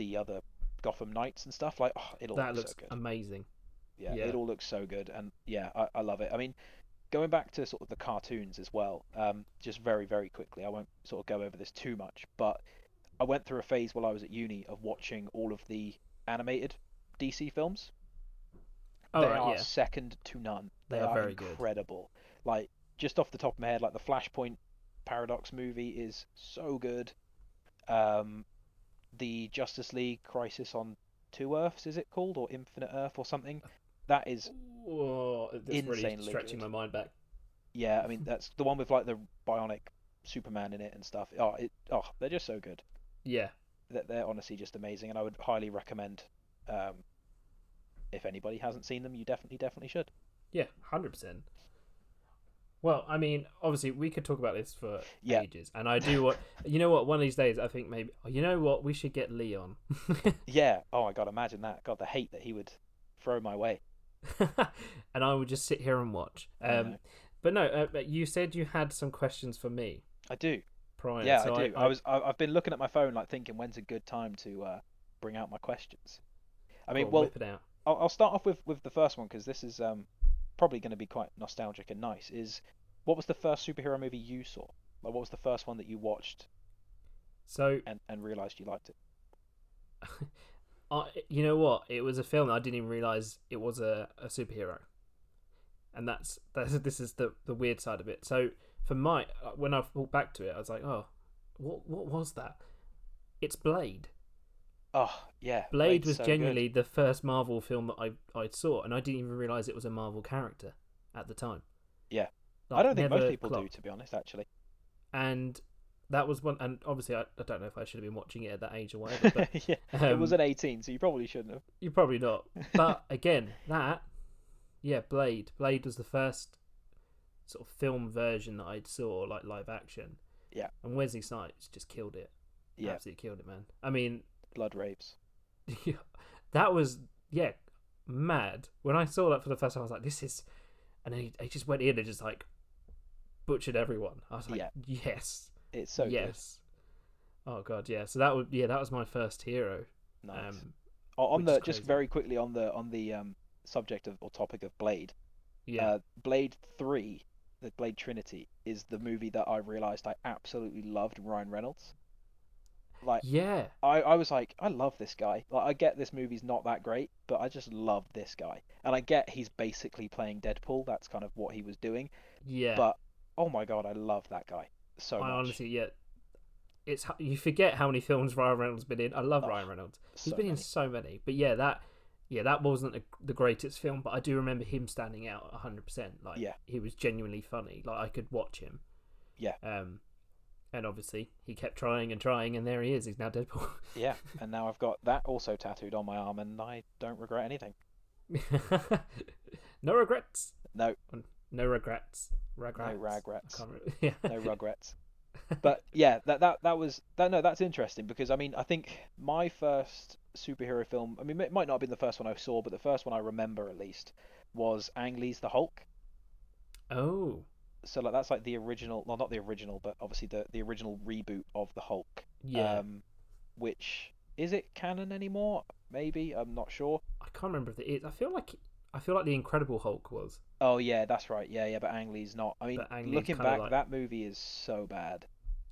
the other Gotham Knights and stuff. Like, oh, it all that looks looks so good. amazing. Yeah, Yeah. it all looks so good, and yeah, I, I love it. I mean, going back to sort of the cartoons as well, um, just very, very quickly, I won't sort of go over this too much, but I went through a phase while I was at uni of watching all of the animated DC films. Oh they right, are yeah. second to none. They They, are are, very good. incredible. Like just off the top of my head, like the Flashpoint Paradox movie is so good. Um, the Justice League Crisis on Two Earths is it called or Infinite Earth or something? That is Whoa, that's really insanely stretching good. my mind back. yeah. I mean that's the one with like the bionic Superman in it and stuff. Oh, it oh they're just so good. Yeah, They're, they're honestly just amazing, and I would highly recommend. Um, if anybody hasn't seen them, you definitely definitely should. yeah, hundred percent. Well, I mean, obviously, we could talk about this for Yeah. ages, and I do what you know. What one of these days, I think maybe you know what we should get Leon, *laughs* Yeah. Oh my god, imagine that. God, the hate that he would throw my way. *laughs* and I would just sit here and watch. Um, but no, uh, you said you had some questions for me I do. prior. yeah, so I do. I, was. I, I've been looking at my phone, like thinking, when's a good time to uh, bring out my questions. I mean, well, whip it out. I'll, I'll start off with with the first one because this is um probably going to be quite nostalgic and nice. Is what was the first superhero movie you saw? Like, what was the first one that you watched So and and realized you liked it? *laughs* I, you know what? It was a film that I didn't even realize it was a, a superhero, and that's *laughs* that's this is the the weird side of it. So for my uh, when I thought back to it, I was like, oh, what what was that? It's Blade. Oh yeah, Blade Blade's was so good. genuinely the first Marvel film that I I saw, and I didn't even realize it was a Marvel character at the time. Yeah. I don't think most people do, to be honest. Actually, And that was one, and obviously I, I don't know if I should have been watching it at that age or whatever, but *laughs* yeah, it um, was at 18, so you probably shouldn't have. You're probably not. *laughs* But again, that yeah, Blade. Blade was the first sort of film version that I saw, like live action. Yeah. And Wesley Snipes just killed it. Yeah, Absolutely killed it, man. I mean, blood raves. *laughs* that was yeah, mad. When I saw that for the first time, I was like, this is, and then he, he just went in and just like butchered everyone. I was like, Yeah. yes, It's so yes. Oh god, yeah. So that would yeah, that was my first hero. Nice. Um, O- on the just very quickly on the on the um subject of or topic of Blade. yeah. Uh, Blade Three, the Blade Trinity, is the movie that I realized I absolutely loved Ryan Reynolds. Like yeah. I, I was like, I love this guy. Like I get this movie's not that great, but I just love this guy. And I get he's basically playing Deadpool. That's kind of what he was doing. Yeah. But oh my god, I love that guy so I much. honestly, yeah, it's you forget how many films Ryan Reynolds been in. I love Oh, Ryan Reynolds. He's so been in many. so many, but yeah, that yeah, that wasn't a, the greatest film, but I do remember him standing out hundred percent. Like, Yeah. he was genuinely funny. Like, I could watch him. Yeah. Um, and obviously he kept trying and trying, and there he is. He's now Deadpool. *laughs* Yeah, and now I've got that also tattooed on my arm, and I don't regret anything. *laughs* no regrets. No, No regrets. Regrets. no regrets, I can't remember. *laughs* Yeah. no regrets. But yeah, that that that was that. No, that's interesting because I mean, I think my first superhero film. I mean, it might not have been the first one I saw, but the first one I remember at least was Ang Lee's The Hulk. oh. So like that's like the original, well, not the original, but obviously the the original reboot of the Hulk. Yeah. Um, which is it canon anymore? Maybe I'm not sure. I can't remember if it is. I feel like I feel like the Incredible Hulk was. Oh yeah, that's right. Yeah, yeah, but Ang Lee's not. I mean, looking back, like- that movie is so bad.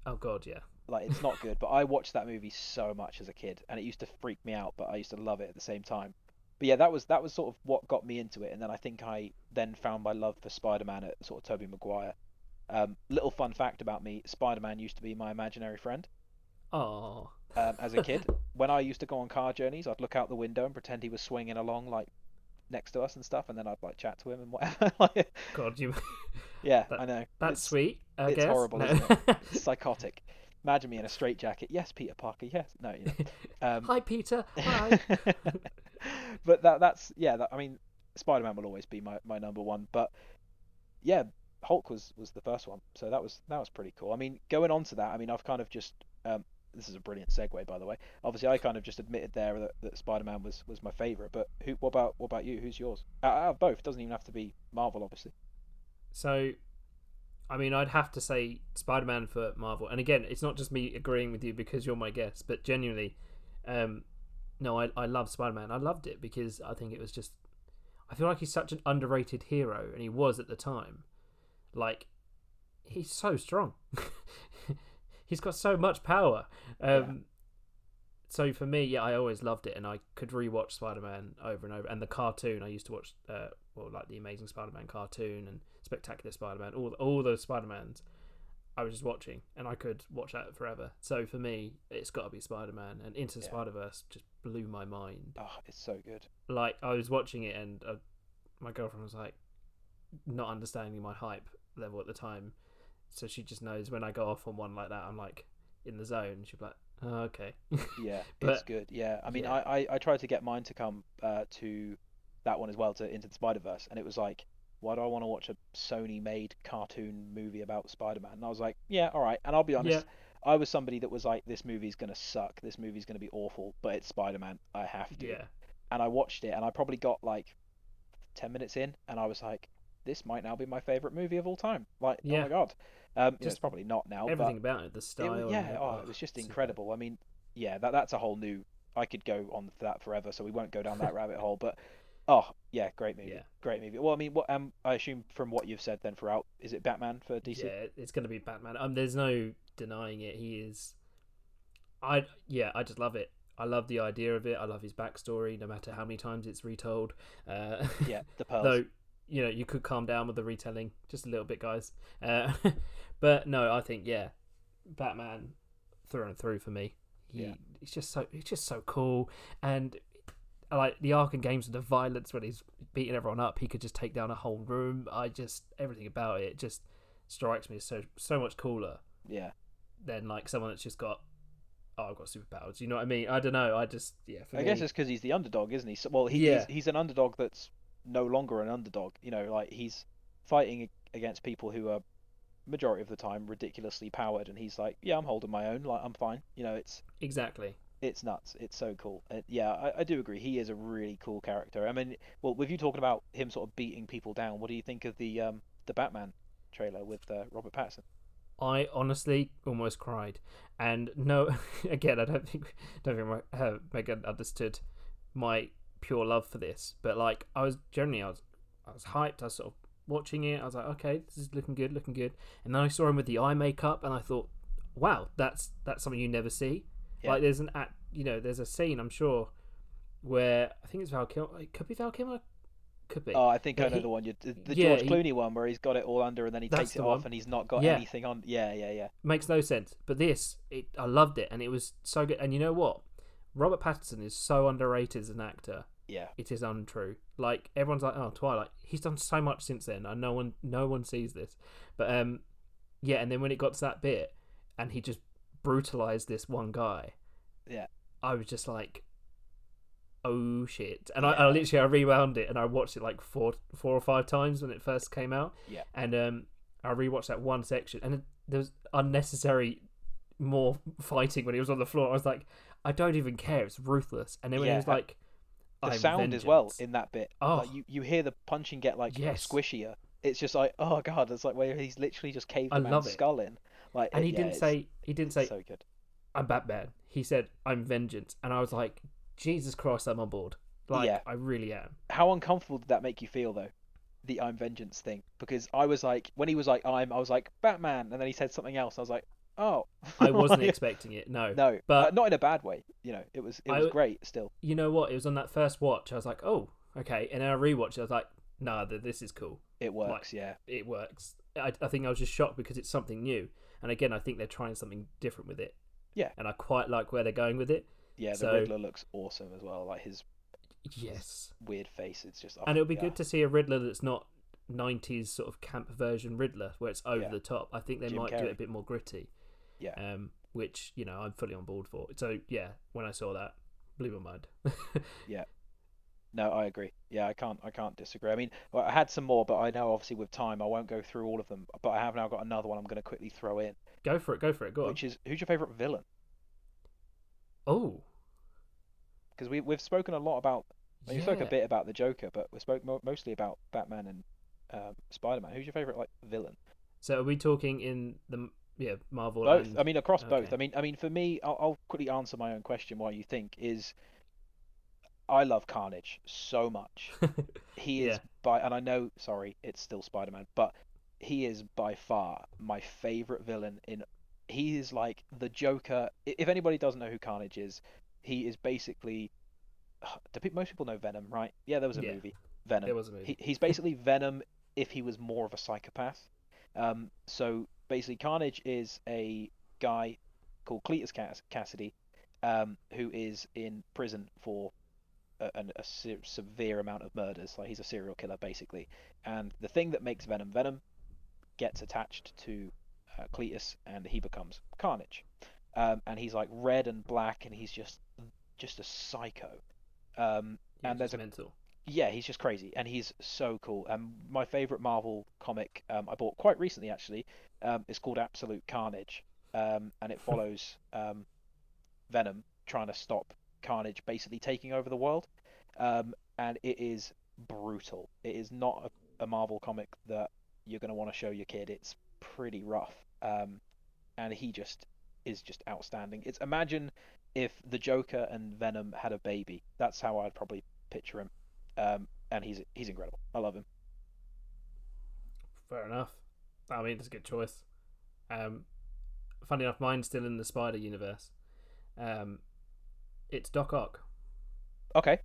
Oh god, yeah. Like it's not *laughs* good. But I watched that movie so much as a kid, and it used to freak me out, but I used to love it at the same time. But yeah, that was that was sort of what got me into it, and then I think I then found my love for Spider-Man at sort of Tobey Maguire. Um, little fun fact about me: Spider-Man used to be my imaginary friend Oh. um, as a kid. *laughs* when I used to go on car journeys, I'd look out the window and pretend he was swinging along like next to us and stuff, and then I'd like chat to him and whatever. *laughs* Like, God, you. *laughs* yeah, That- I know. That's It's- sweet. I it's guess. horrible, No. isn't It's psychotic. Imagine me in a straitjacket. Yes, Peter Parker. Yes. No. You know. Um, Hi, Peter. Hi. *laughs* but that that's yeah. That, I mean, Spider Man will always be my, my number one. But yeah, Hulk was was the first one, so that was that was pretty cool. I mean, going on to that, I mean, I've kind of just um, this is a brilliant segue, by the way. Obviously, I kind of just admitted there that, that Spider-Man was, was my favorite. But who? What about what about you? Who's yours? Out, of both, doesn't even have to be Marvel, obviously. So, I mean, I'd have to say Spider-Man for Marvel. And again, it's not just me agreeing with you because you're my guest, but genuinely, um, no, I I love Spider-Man. I loved it because I think it was just. I feel like he's such an underrated hero, and he was at the time. Like, he's so strong. *laughs* he's got so much power. Um, Yeah. So for me, yeah, I always loved it, and I could rewatch Spider Man over and over. And the cartoon, I used to watch, uh, well, like the Amazing Spider Man cartoon and Spectacular Spider Man, all all those Spider Mans. I was just watching, and I could watch that forever. So for me, it's got to be Spider Man, and Into the Yeah. Spider Verse just blew my mind. Oh, it's so good. Like I was watching it, and uh, my girlfriend was like, not understanding my hype level at the time, so she just knows when I go off on one like that, I'm like in the zone. She'd be like, oh, okay. Yeah, *laughs* it's But- good. Yeah, I mean, yeah. I, I I tried to get mine to come uh, to that one as well, to Into the Spider Verse, and it was like, why do I want to watch a Sony-made cartoon movie about Spider-Man? And I was like, yeah, all right. And I'll be honest, I was somebody that was like, this movie's gonna suck, this movie's gonna be awful, but it's Spider-Man, I have to. yeah. And I watched it, and I probably got like ten minutes in, and I was like, this might now be my favorite movie of all time. Like, oh my god. Um, Just it's probably not now, but Everything about it, the it style. and yeah, the- oh, it was just incredible. I mean, yeah, that that's a whole new. I could go on for that forever, so we won't go down that rabbit hole. But oh, yeah, great movie, Yeah. great movie. Well, I mean, what um, I assume from what you've said then throughout, is it Batman for DC? Yeah, it's going to be Batman. Um, there's no denying it. He is. I yeah, I just love it. I love the idea of it. I love his backstory, no matter how many times it's retold. Uh, Yeah, the *laughs* pearls. Though you know you could calm down with the retelling just a little bit, guys. Uh, *laughs* but no, I think yeah, Batman through and through for me. He, Yeah. He's just so he's just so cool, and like the Arkham games with the violence when he's beating everyone up. He could just take down a whole room. I just everything about it just strikes me as so so much cooler yeah, than like someone that's just got oh I've got superpowers. You know what I mean? I don't know. I just yeah. For I me, guess it's because he's the underdog, isn't he? So, well, he, Yeah. he's he's an underdog that's no longer an underdog. You know, like he's fighting against people who are majority of the time ridiculously powered, and he's like, yeah, I'm holding my own. Like I'm fine. You know, it's exactly. It's nuts. It's so cool. Uh, yeah, I, I do agree. He is a really cool character. I mean, well, with you talking about him sort of beating people down, what do you think of the um the Batman trailer with uh, Robert Pattinson? I honestly almost cried, and no, *laughs* again, I don't think don't think uh, Megan understood my pure love for this, but like I was generally I was I was hyped. I was sort of watching it. I was like, okay, this is looking good, looking good. And then I saw him with the eye makeup, and I thought, wow, that's that's something you never see. Yeah. Like there's an act, you know, there's a scene I'm sure where I think it's Val Kilmer. It could be Val Kilmer. Could be. Oh, I think I know he- the one. You, the the yeah, George he- Clooney one where he's got it all under and then he takes it the off one. and he's not got Yeah. anything on. Yeah, yeah, yeah. makes no sense. But this, it, I loved it, and it was so good. And you know what? Robert Pattinson is so underrated as an actor. Yeah, It is untrue. Like everyone's like, oh, Twilight. He's done so much since then, and no one, no one sees this. But um, yeah. And then when it got to that bit, and he just brutalized this one guy. Yeah. I was just like, oh shit! And I, I literally I rewound it and I watched it like four, four or five times when it first came out. Yeah. And um, I rewatched that one section, and there was unnecessary more fighting when he was on the floor. I was like, I don't even care. It's ruthless. And then when Yeah, he was like, the "I'm sound as well in that bit. Oh. like you you hear the punching get like Yes. squishier. It's just like oh god, it's like where he's literally just caved I the love it. skull in. Like and he yeah, didn't say he didn't say so good. I'm Batman. He said I'm vengeance, and I was like, Jesus Christ, I'm on board. Like Yeah. I really am. How uncomfortable did that make you feel though? The I'm vengeance thing because I was like when he was like I'm I was like Batman and then he said something else I was like oh I wasn't *laughs* Like, expecting it. No. no but- uh, not in a bad way you know it was it was w- great still You know what? It was on that first watch. I was like, oh, okay. And then I rewatched. it, I was like, nah, th- this is cool. it works yeah It works. I, I think I was just shocked because it's something new. And again, I think they're trying something different with it. Yeah. And I quite like where they're going with it. yeah the So- Riddler looks awesome as well like his Yes. weird face it's just oh, and it'll be yeah. good to see a Riddler that's not 90s sort of camp version Riddler where it's over Yeah. the top. I think they Jim might do it a bit more gritty. Yeah. Um, which, you know, I'm fully on board for. So, yeah, when I saw that, blew my mind. *laughs* No, I agree. Yeah, I can't. I can't disagree. I mean, well, I had some more, but I know obviously with time I won't go through all of them. But I have now got another one I'm going to quickly throw in, go for it, go for it, go on. which is who's your favorite villain? Oh, Because we we've spoken a lot about. well, You spoke a bit about the Joker, but we spoke mo- mostly about Batman and um, Spider Man. Who's your favorite like villain? So are we talking in the yeah Marvel? Both. and- I mean, across both. I mean, I mean, for me, I'll, I'll quickly answer my own question. Why you think is, I love Carnage so much. *laughs* He is Yeah. by, and I know, sorry, it's still Spider Man, but he is by far my favorite villain. In he is like the Joker. If anybody doesn't know who Carnage is, he is basically. *sighs* Do most people know Venom, right? Yeah, there was a Yeah. movie, Venom. There was a movie. He, he's basically *laughs* Venom if he was more of a psychopath. Um, so basically, Carnage is a guy called Cletus Cass- Kasady, um, who is in prison for a, a se- severe amount of murders. Like he's a serial killer basically. And the thing that makes Venom Venom gets attached to uh, Cletus, and he becomes Carnage. Um, and he's like red and black, and he's just just a psycho. Um, Yeah, and just there's a mental. yeah, he's just crazy, and he's so cool. Um, my favorite Marvel comic um, I bought quite recently actually um, is called Absolute Carnage, um, and it *laughs* follows um, Venom trying to stop Carnage basically taking over the world, um, and it is brutal. It is not a, a Marvel comic that you're going to want to show your kid. It's pretty rough, um, and he just is just outstanding. It's imagine if the Joker and Venom had a baby. That's how I'd probably picture him um, and he's he's incredible. I love him. Fair enough. I mean, it's a good choice. Um, funny enough, mine's still in the Spider universe. Um, it's Doc Ock, Okay.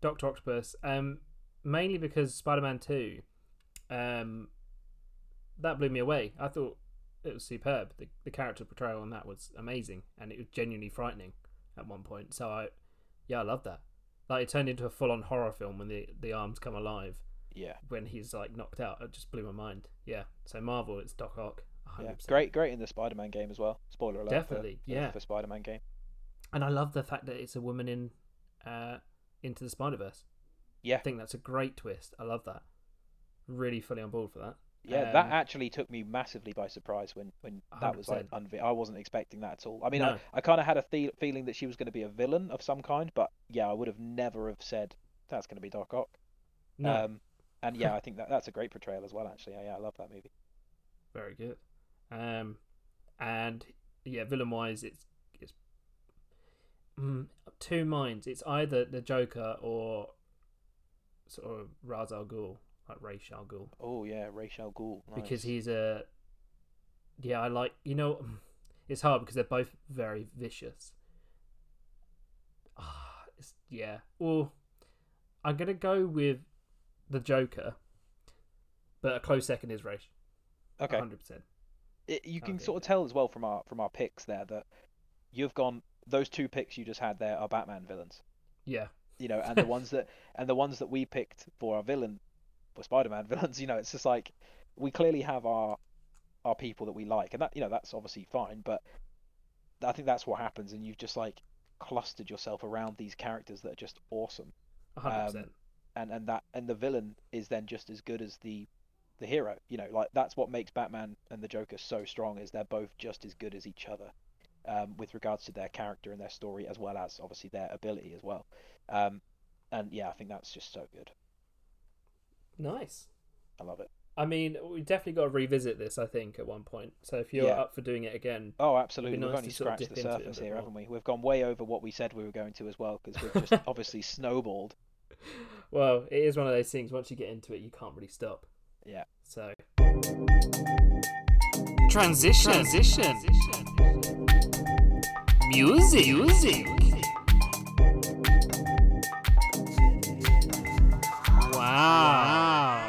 Doctor Octopus. Um, mainly because Spider-Man Two, um, that blew me away. I thought it was superb. The the character portrayal on that was amazing, and it was genuinely frightening at one point. So I, yeah, I love that. Like it turned into a full-on horror film when the the arms come alive Yeah. when he's like knocked out. It just blew my mind. Yeah. So Marvel, it's Doc Ock. 100%. Yeah. Great. Great in the Spider-Man game as well. Spoiler alert. Definitely, for, yeah. For Spider-Man game. And I love the fact that it's a woman in uh, Into the Spider Verse. Yeah. I think that's a great twist. I love that. Really fully on board for that. Yeah. that Um, actually took me massively by surprise when when that was like 100%. unve- I wasn't expecting that at all. I mean, No. I, I kind of had a the- feeling that she was going to be a villain of some kind, but yeah, I would have never have said that's going to be Doc Ock. No, Um, and yeah, *laughs* I think that that's a great portrayal as well. Actually, yeah, I love that movie. very good. Um, and yeah, villain wise, it's mm, two minds. It's either the Joker or sort of Ra's al Ghul, like Ra's al Ghul. Oh yeah, Ra's al Ghul. because he's a yeah i like you know *sighs* it's hard because they're both very vicious ah it's, yeah well i'm gonna go with the joker but a close second is Ra's. okay. 100% you can Okay. sort of tell as well from our from our picks there that you've gone those two picks you just had there are Batman villains. yeah You know, and the *laughs* ones that and the ones that we picked for our villain for Spider-Man *laughs* villains. You know, it's just like we clearly have our our people that we like, and that you know that's obviously fine. But I think that's what happens, and you've just like clustered yourself around these characters that are just awesome, 100% Um, and and that and the villain is then just as good as the the hero. You know, like that's what makes Batman and the Joker so strong is they're both just as good as each other, um, with regards to their character and their story, as well as obviously their ability as well. Um, and yeah, I think that's just so good. nice I love it. i mean we definitely got to revisit this i think at one point so if you're Yeah. up for doing it again Oh, absolutely. nice We've only to sort of scratched the dip into it surface here, more. haven't we? We've gone way over what we said we were going to as well, because we've just *laughs* obviously snowballed. well it is one of those things once you get into it you can't really stop Yeah. so Transition. Transition. Music. Music. Wow.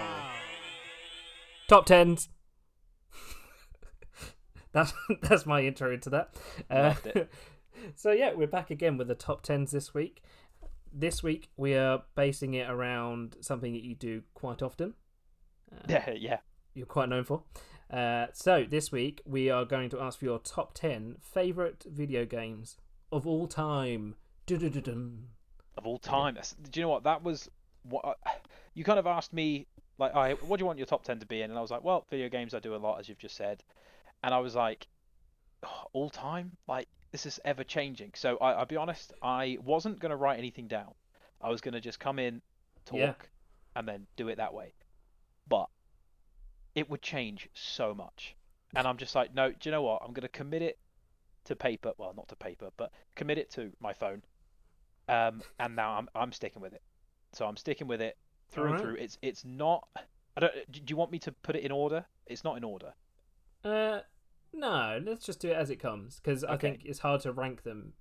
top tens. *laughs* that's that's my intro into that. Uh, *laughs* so yeah, we're back again with the top tens this week. This week we are basing it around something that you do quite often. Uh, *laughs* Yeah, yeah. you're quite known for. Uh, so this week we are going to ask for your top ten favorite video games of all time. Dun-dun-dun-dun. of all time. That's- Do you know what that was? What I- you kind of asked me, like, I what do you want your top ten to be in? And I was like, well, video games I do a lot, as you've just said. And I was like, "Oh, all time, like this is ever changing. So I, I'll be honest, I wasn't gonna write anything down. I was gonna just come in, talk, Yeah. and then do it that way. But it would change so much, and I'm just like, no. Do you know what? I'm gonna commit it to paper. Well, not to paper, but commit it to my phone. Um, and now I'm I'm sticking with it. So I'm sticking with it through and through. It's it's not. I don't. Do you want me to put it in order? It's not in order. Uh, no, let's just do it as it comes because I Okay. think it's hard to rank them.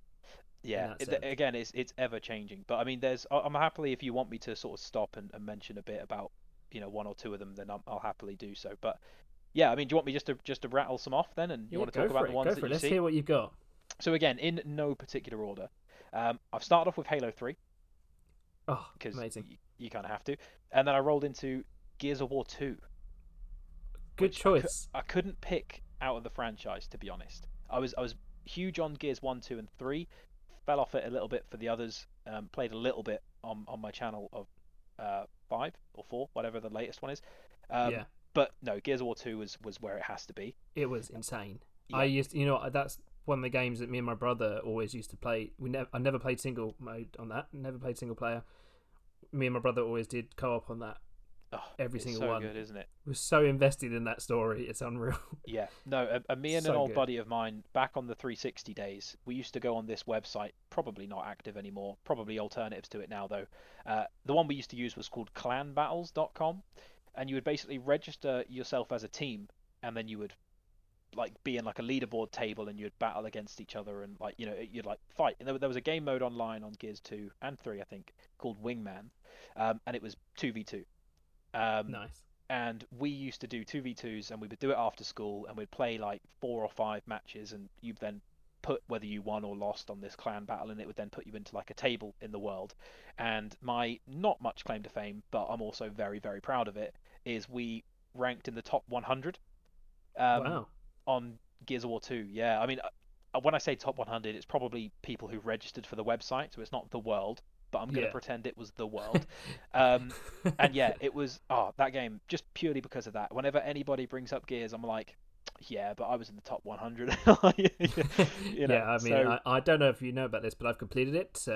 Yeah. it- again, it's it's ever changing. But I mean, there's. I'm happily if you want me to sort of stop and, and mention a bit about you know one or two of them, then I'm, I'll happily do so. But yeah, I mean, do you want me just to just to rattle some off then, and you Yeah, want to talk about it, the ones go that you Let's see? hear what you've got. So again, in no particular order, um, I've started off with Halo Three Oh, because amazing. you, you kind of have to, and then I rolled into Gears of War Two. Good which I choice. I couldn't pick out of the franchise to be honest. I was I was huge on Gears One, Two, and Three. Fell off it a little bit for the others. Um, played a little bit on on my channel of uh, five or four, whatever the latest one is. Um, yeah, But no, Gears of War Two was was where it has to be. it was insane. Yeah. I used, you know, that's one of the games that me and my brother always used to play. We never, I never played single mode on that. Never played single player. Me and my brother always did co-op on that. Oh, Every it's single so one. good, isn't it? Was so invested in that story. It's unreal. *laughs* Yeah, no, a, a me and an old good. buddy of mine back on the 360 days, we used to go on this website, probably not active anymore, probably alternatives to it now though. Uh, the one we used to use was called clanbattles.com, and you would basically register yourself as a team, and then you would like be in like a leaderboard table and you'd battle against each other and like you know you'd like fight and there, there was a game mode online on gears 2 and 3 i think called wingman um, and it was 2v2 um, nice. and we used to do 2v2s and we would do it after school and we'd play like four or five matches and you'd then put whether you won or lost on this clan battle and it would then put you into like a table in the world and my not much claim to fame but i'm also very very proud of it is we ranked in the top 100 um, wow. on gears of war 2 yeah i mean uh, when i say top 100 it's probably people who registered for the website so it's not the world but i'm going to Yeah. pretend it was the world *laughs* um, and yeah, *laughs* it was oh that game just purely because of that. Whenever anybody brings up Gears, I'm like, yeah, but I was in the top 100. *laughs* you know, yeah, I mean, so- I, I don't know if you know about this, but I've completed it. So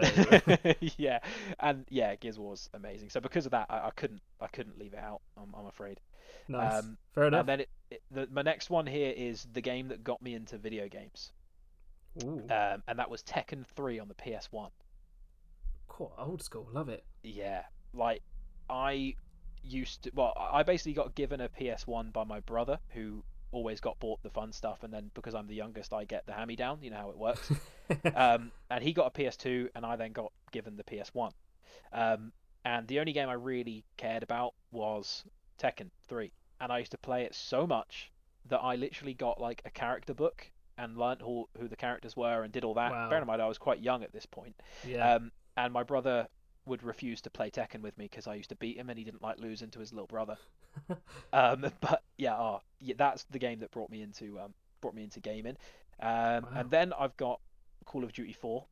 yeah, and yeah, Gears was amazing. So because of that, I, I couldn't I couldn't leave it out. I'm, I'm afraid. nice. Um, Fair enough. And then it, it, the, my next one here is the game that got me into video games, Ooh, um, and that was Tekken 3 on the PS1. Quite old school. Love it. Yeah, like I used to. Well, I basically got given a PS1 by my brother, who always got bought the fun stuff, and then because I'm the youngest, I get the hand-me-down. You know how it works. *laughs* um, and he got a PS2, and I then got given the PS1. Um, and the only game I really cared about was Tekken 3, and I used to play it so much that I literally got like a character book and learnt who, who the characters were and did all that. Wow. Bear in mind, I was quite young at this point. yeah. Um, and my brother would refuse to play Tekken with me because I used to beat him and he didn't like losing to his little brother. *laughs* um, *laughs* but yeah, oh, yeah, that's the game that brought me into um, brought me into gaming. Um, Wow. And then I've got Call of Duty 4.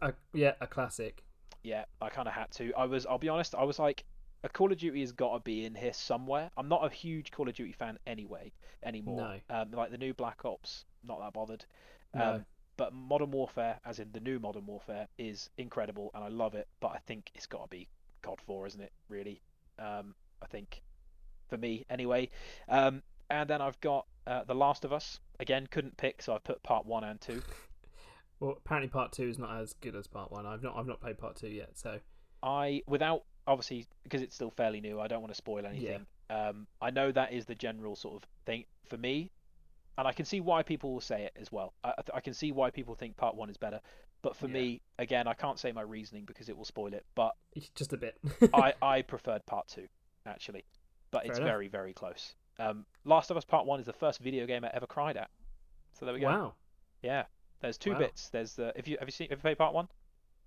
a, yeah, a classic. Yeah, I kind of had to. I was, I'll be honest, I was like, a Call of Duty has got to be in here somewhere. I'm not a huge Call of Duty fan anyway anymore. Um, like the new Black Ops, not that bothered. No. Um, but Modern Warfare, as in the new Modern Warfare, is incredible and I love it. But I think it's got to be COD 4, isn't it? Really, um, I think for me anyway. Um, and then I've got uh, The Last of Us. Again, couldn't pick, so I put part one and two. *laughs* Well, apparently part two is not as good as part one. I've not I've not played part two yet, so I without obviously because it's still fairly new. I don't want to spoil anything. Yeah. Um, I know that is the general sort of thing for me, and I can see why people will say it as well. I, I can see why people think part one is better, but for Yeah. me, again, I can't say my reasoning because it will spoil it. But it's just a bit. *laughs* I *laughs* I preferred part two actually, but Fair it's enough. very very close. Um, Last of Us Part One is the first video game I ever cried at. So there we go. wow. Yeah, there's two Wow. bits. There's the if you have you seen have you played Part One?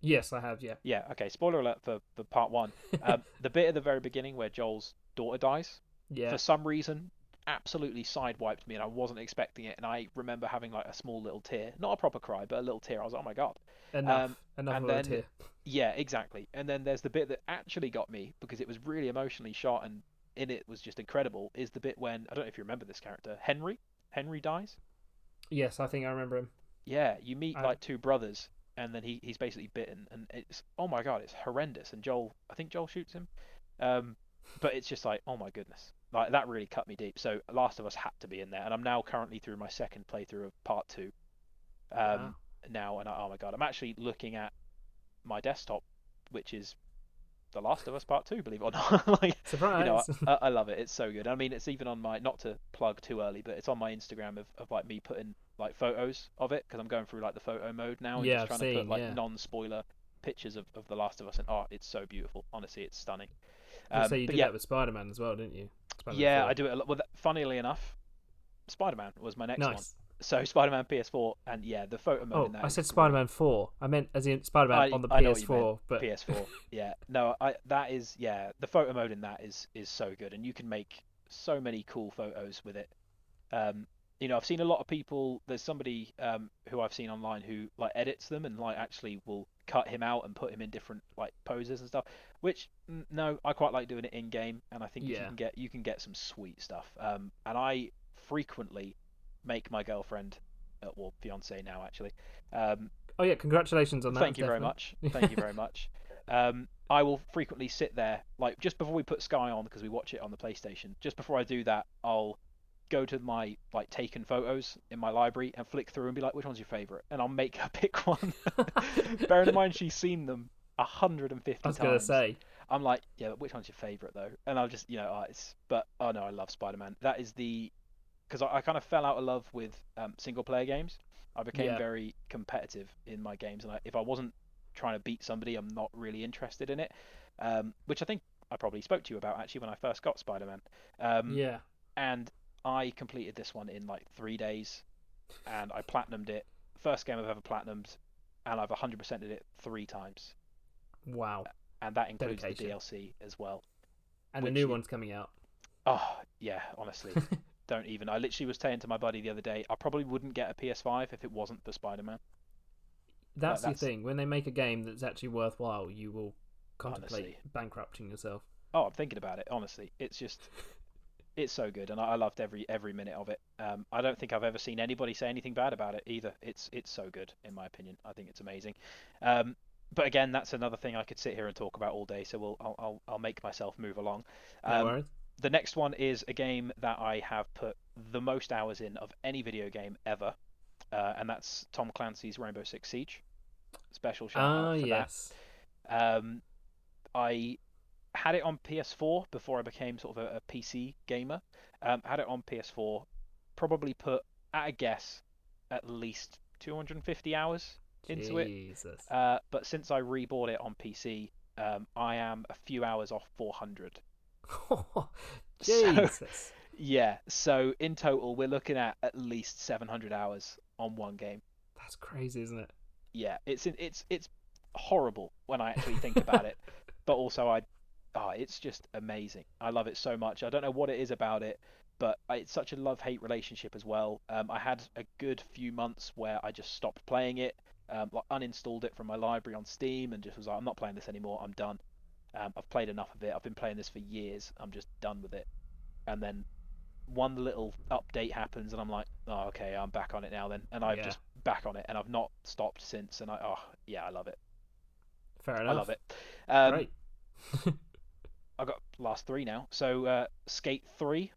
Yes, I have. Yeah. Yeah, okay. Spoiler alert for, for part one. *laughs* Um, the bit at the very beginning where Joel's daughter dies, Yeah. for some reason, absolutely sidewiped me, and I wasn't expecting it. And I remember having like a small little tear, not a proper cry, but a little tear. I was like, oh my god. Enough. um, Enough and then- here. Yeah, exactly. And then there's the bit that actually got me because it was really emotionally shot, and in it was just incredible. Is the bit when I don't know if you remember this character, Henry. Henry dies. Yes, I think I remember him. Yeah, you meet I- like two brothers, and then he, he's basically bitten, and it's oh my god, it's horrendous. And Joel, I think Joel shoots him, um, but it's just like oh my goodness, like that really cut me deep. So Last of Us had to be in there, and I'm now currently through my second playthrough of part two. Um, Wow. now, and I, oh my god, I'm actually looking at my desktop, which is The Last of Us Part Two, believe it or *laughs* not. like, Surprise! you know, I, I *laughs* love it. It's so good. I mean, it's even on my not to plug too early, but it's on my Instagram of, of like me putting like photos of it because I'm going through like the photo mode now and Yeah, just trying to put like yeah. non-spoiler pictures of, of The Last of Us and art. It's so beautiful. Honestly, it's stunning. Um, say you did yeah, that with Spider-Man as well, didn't you? Spider-Man yeah, 4. I do it. A lot. Well, that, funnily enough, Spider-Man was my next one. So *laughs* Spider-Man PS4 and yeah, the photo mode Oh, in that. I said. Spider-Man 4. I meant as in Spider-Man I- on the I know what you PS4, but *laughs* PS4. yeah, no, I that is yeah, the photo mode in that is is so good, and you can make so many cool photos with it. Um, you know, I've seen a lot of people. There's somebody um who I've seen online who like edits them and like actually will cut him out and put him in different like poses and stuff. Which no, I quite like doing it in game, and I think you can get you can get some sweet stuff. Um, and I frequently make my girlfriend, uh, well, fiance now actually, um, oh yeah, congratulations on that. Thank you very much. Thank you very *laughs* much. Um, I will frequently sit there, like just before we put Sky on, because we watch it on the PlayStation. Just before I do that, I'll go to my like taken photos in my library and flick through and be like, which one's your favorite? And I'll make her *laughs* pick one. *laughs* Bearing in mind she's seen them a hundred and fifty I was times. gonna say, I'm like, yeah, but which one's your favorite though? And I'll just, you know, oh, it's, but oh no, I love Spider-Man. That is the, because I, I kind of fell out of love with um, single-player games. I became Yeah. very competitive in my games, and I, if I wasn't trying to beat somebody, I'm not really interested in it. Um, which I think I probably spoke to you about actually when I first got Spider-Man. Um, yeah, and I completed this one in like three days, and I platinumed it. First game I've ever platinumed, and I've 100%ed it three times, wow. and that includes the DLC as well. And the new you- one's coming out. Oh yeah, honestly, *laughs* don't even. I literally was saying to my buddy the other day, I probably wouldn't get a PS5 if it wasn't for Spider-Man. That's that's- the thing. When they make a game that's actually worthwhile, you will contemplate Honestly. bankrupting yourself. Oh, I'm thinking about it. Honestly, it's just, *laughs* it's so good, and I, I loved every every minute of it. Um, I don't think I've ever seen anybody say anything bad about it either. It's it's so good in my opinion. I think it's amazing. Um, but again, that's another thing I could sit here and talk about all day. So we'll I'll I'll, I'll make myself move along. No Um, worries. the next one is a game that I have put the most hours in of any video game ever, uh, and that's Tom Clancy's Rainbow Six Siege. Special shout Ah, out for yes. that. Um, I had it on PS4 before I became sort of a, a PC gamer. Um, had it on PS4, probably put at a guess at least 250 hours into it. Uh, but since I rebought it on PC, um, I am a few hours off 400. *laughs* *laughs* So- Jesus. Yeah, so in total, we're looking at at least 700 hours on one game. That's crazy, isn't it? Yeah, it's it's it's horrible when I actually think about it, but also I, oh, it's just amazing. I love it so much. I don't know what it is about it, but it's such a love-hate relationship as well. Um, I had a good few months where I just stopped playing it, um, like uninstalled it from my library on Steam, and just was like, I'm not playing this anymore. I'm done. Um, I've played enough of it. I've been playing this for years. I'm just done with it. And then one little update happens, and I'm like, oh, okay, I'm back on it now then. And I've Yeah. just back on it, and I've not stopped since. And I, oh, yeah, I love it. Fair enough. I love it. Um, Great. *laughs* I got last three now. So uh, Skate Three,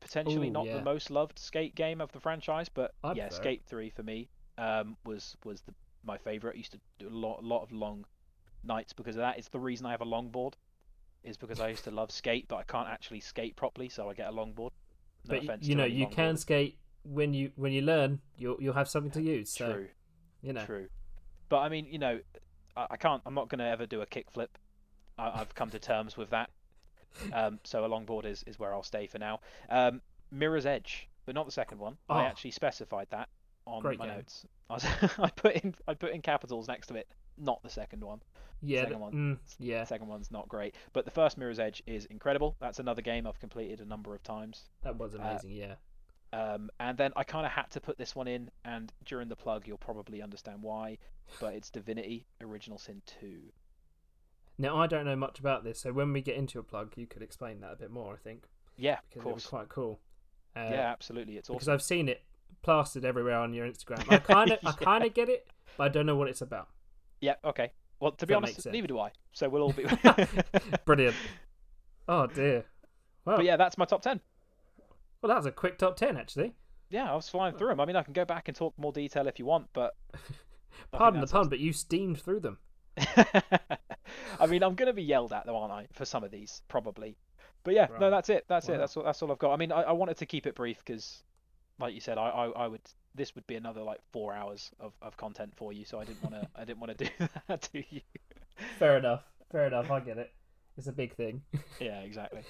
potentially Ooh, not yeah. the most loved skate game of the franchise, but I yeah. Skate Three for me um, was was the, my favorite. I used to do a lot, a lot of long nights because of that. It's the reason I have a longboard, is because I used to love skate, but I can't actually skate properly, so I get a longboard. No but offense you know, you can skate when you when you learn. You'll you'll have something to use. So True. you know. True. But I mean, you know, I, I can't. I'm not going to ever do a kickflip. I, I've come to terms with that. Um, so a longboard is, is where I'll stay for now. Um, Mirror's Edge, but not the second one. I Oh. actually specified that on Great my game. notes. I, was, *laughs* I put in I put in capitals next to it. Not the second one. Yeah. Second one. mm, yeah. Second one's not great. But the first Mirror's Edge is incredible. That's another game I've completed a number of times. That was amazing. yeah. Um, and then I kind of had to put this one in, and during the plug, you'll probably understand why. But it's Divinity Original Sin 2. Now I don't know much about this, so when we get into a plug, you could explain that a bit more. I think Yeah, because of it was course. quite cool. Uh, yeah, absolutely. It's Because. I've seen it plastered everywhere on your Instagram. I *laughs* kind of, I kind of get it, but I don't know what it's about. Yeah. Okay. Well, to be that honest, neither do I. So we'll all be. *laughs* *laughs* Brilliant. Oh dear. Well, but yeah, that's my top ten. well, that was a quick top ten actually. Yeah, I was flying through them. I mean, I can go back and talk more detail if you want, but Pardon the pun, but you steamed through them. *laughs* I mean, I'm going to be yelled at though, aren't I, for some of these probably. But yeah, no, that's it. That's Wow. it. That's all. That's all I've got. I mean, I, I wanted to keep it brief because, like you said, I, I, I would. This would be another like four hours of, of content for you, so I didn't want to. I didn't want to do *laughs* that to you. Fair enough. Fair enough. I get it. It's a big thing. *laughs* Yeah, exactly.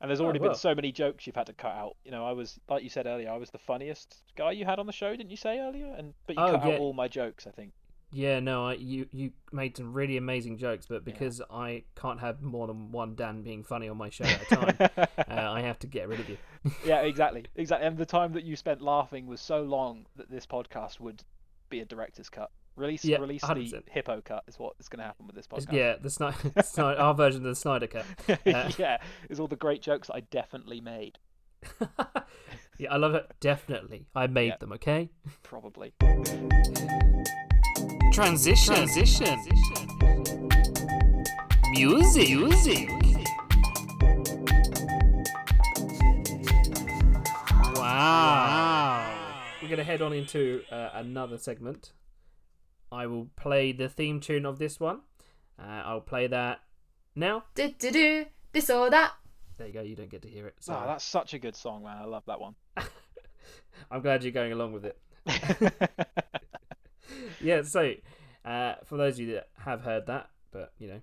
And there's Oh, already well. been so many jokes you've had to cut out. You know, I was like you said earlier, I was the funniest guy you had on the show, didn't you say earlier? And but you Oh, cut yeah. out all my jokes, I think. Yeah, no, I, you you made some really amazing jokes, but because I can't have more than one Dan being funny on my show at a time, *laughs* uh, I have to get rid of you. *laughs* yeah, exactly, *laughs* exactly. And the time that you spent laughing was so long that this podcast would be a director's cut. Release, Yeah, release the 100%. hippo cut is what is going to happen with this podcast. Yeah, the Snyder, Snyder, our version of the Snyder cut. Uh, yeah, is all the great jokes I definitely made. yeah, I love it. Definitely, I made Yeah. them. Okay. Probably. Transition. Transition. Music. Music. Wow. We're gonna head on into uh, another segment. I will play the theme tune of this one. Uh, I'll play that now. Do do do this or that. There you go. You don't get to hear it. Oh, that's such a good song, man. I love that one. *laughs* I'm glad you're going along with it. *laughs* yeah, so uh, for those of you that have heard that, but you know,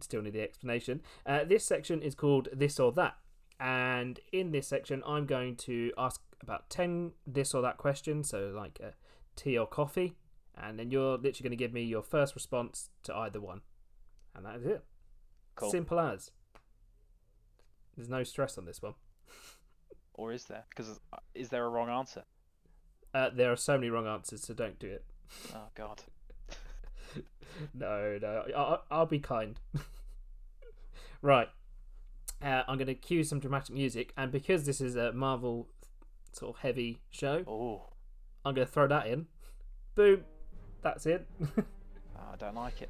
still need the explanation, uh, this section is called This or That. And in this section, I'm going to ask about 10 this or that questions, so like uh, tea or coffee, and then you're literally going to give me your first response to either one. And that is it. Cool. Simple as. There's no stress on this one. or is there? Because is there a wrong answer? Uh, there are so many wrong answers, so don't do it. Oh God. *laughs* no, no. I'll, I'll be kind. *laughs* right. Uh, I'm going to cue some dramatic music, and because this is a Marvel sort of heavy show, Oh, I'm going to throw that in. Boom. That's it. *laughs* I don't like it.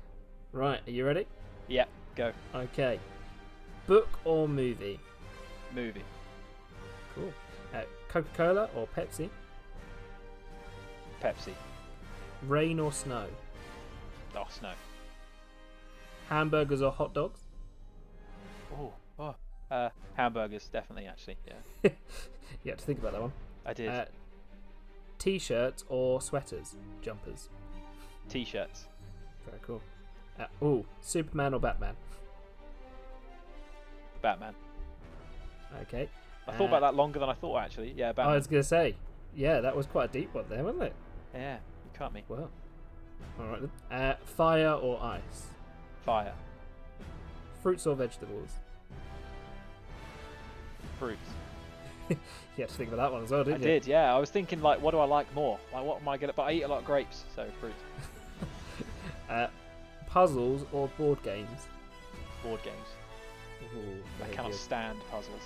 right. Are you ready? Yeah, go. Okay. Book or movie? Movie. Cool. Uh, Coca Cola or Pepsi? Pepsi. Rain or snow? Oh, snow. Hamburgers or hot dogs? Oh, oh. Uh, hamburgers, definitely, actually. Yeah, *laughs* you have to think about that one. I did. Uh, T-shirts or sweaters? Jumpers. T-shirts. Very cool. Uh, oh, Superman or Batman? Batman. Okay. I thought Uh, about that longer than I thought, actually. Yeah, Batman. I was gonna say, yeah, that was quite a deep one there, wasn't it? Yeah, cut me. Well, all right then. Uh, fire or ice? Fire. Fruits or vegetables? Fruits. *laughs* You had to think about that one as well, didn't you? I did, yeah. I was thinking, like, what do I like more? Like, what am I gonna? But I eat a lot of grapes, so fruit. *laughs* Uh, puzzles or board games? Board games. Ooh, I cannot good. stand puzzles.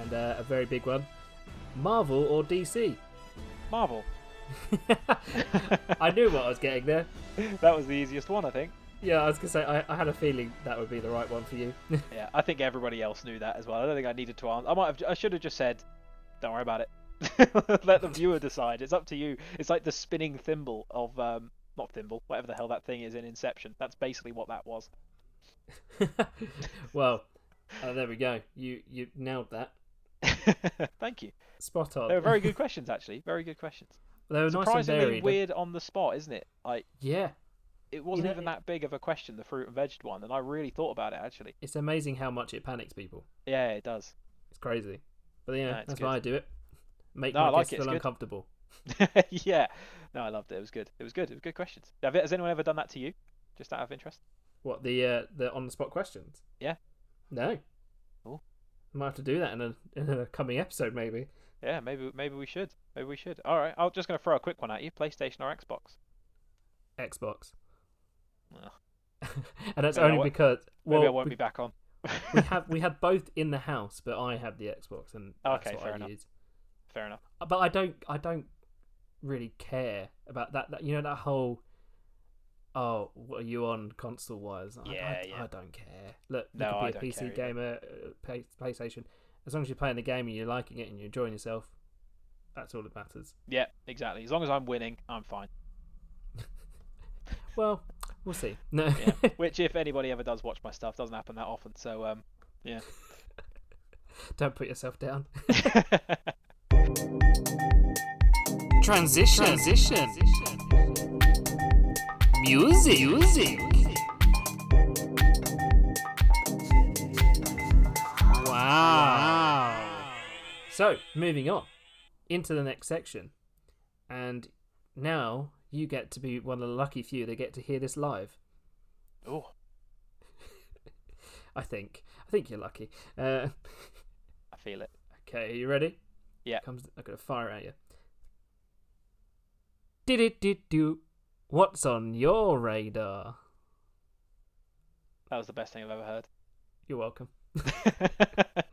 And uh, a very big one. Marvel or DC? Marvel. *laughs* I knew what I was getting there. that was the easiest one, I think. Yeah, I was gonna say I, I had a feeling that would be the right one for you. *laughs* Yeah, I think everybody else knew that as well. I don't think I needed to answer. I might have. I should have just said, "Don't worry about it. *laughs* Let the viewer decide. It's up to you." It's like the spinning thimble of um, not thimble, whatever the hell that thing is in Inception. That's basically what that was. well, uh, there we go. You you nailed that. Thank you. Spot on. They were very good questions, actually. Very good questions. They were nice and Surprisingly varied. weird on the spot, isn't it? Like Yeah, it wasn't know, even that big of a question, the fruit and veg one, and I really thought about it actually. it's amazing how much it panics people. Yeah, it does. It's crazy. But yeah, No, that's good. why I do it. *laughs* Make No, my like guests it, feel good. uncomfortable. *laughs* yeah. No, I loved it. It was good. It was good. It was good questions. Has anyone ever done that to you? Just out of interest? What the uh, the on the spot questions? Yeah. No. Oh. Might have to do that in a in a coming episode maybe. Yeah, maybe maybe we should. Maybe we should. All right, I'm just going to throw a quick one at you. PlayStation or Xbox? Xbox. *laughs* And that's Maybe only because Maybe I won't we, be back on. *laughs* we have we *laughs* had both in the house, but I had the Xbox and that's Okay, what fair I enough. Fair enough. but I don't. I don't really care about that. that you know that whole. Oh, what are you on console wise? I, Yeah, I, yeah. I don't care. Look, you No, I could be a don't care PC gamer, uh, PlayStation. As long as you're playing the game and you're liking it and you're enjoying yourself, that's all that matters. Yeah, exactly. As long as I'm winning, I'm fine. *laughs* Well, we'll see. No, Yeah. *laughs* Which, if anybody ever does watch my stuff, doesn't happen that often. So, um, yeah. *laughs* don't put yourself down. Transition. Transition. Music. Music. Wow. So, moving on into the next section. And now you get to be one of the lucky few that get to hear this live. oh, *laughs* I think. I think you're lucky. Uh, I feel it. okay, are you ready? Yeah. Comes. I'm gonna fire at you. Did it? Did do? What's on your radar? That was the best thing I've ever heard. You're welcome. *laughs*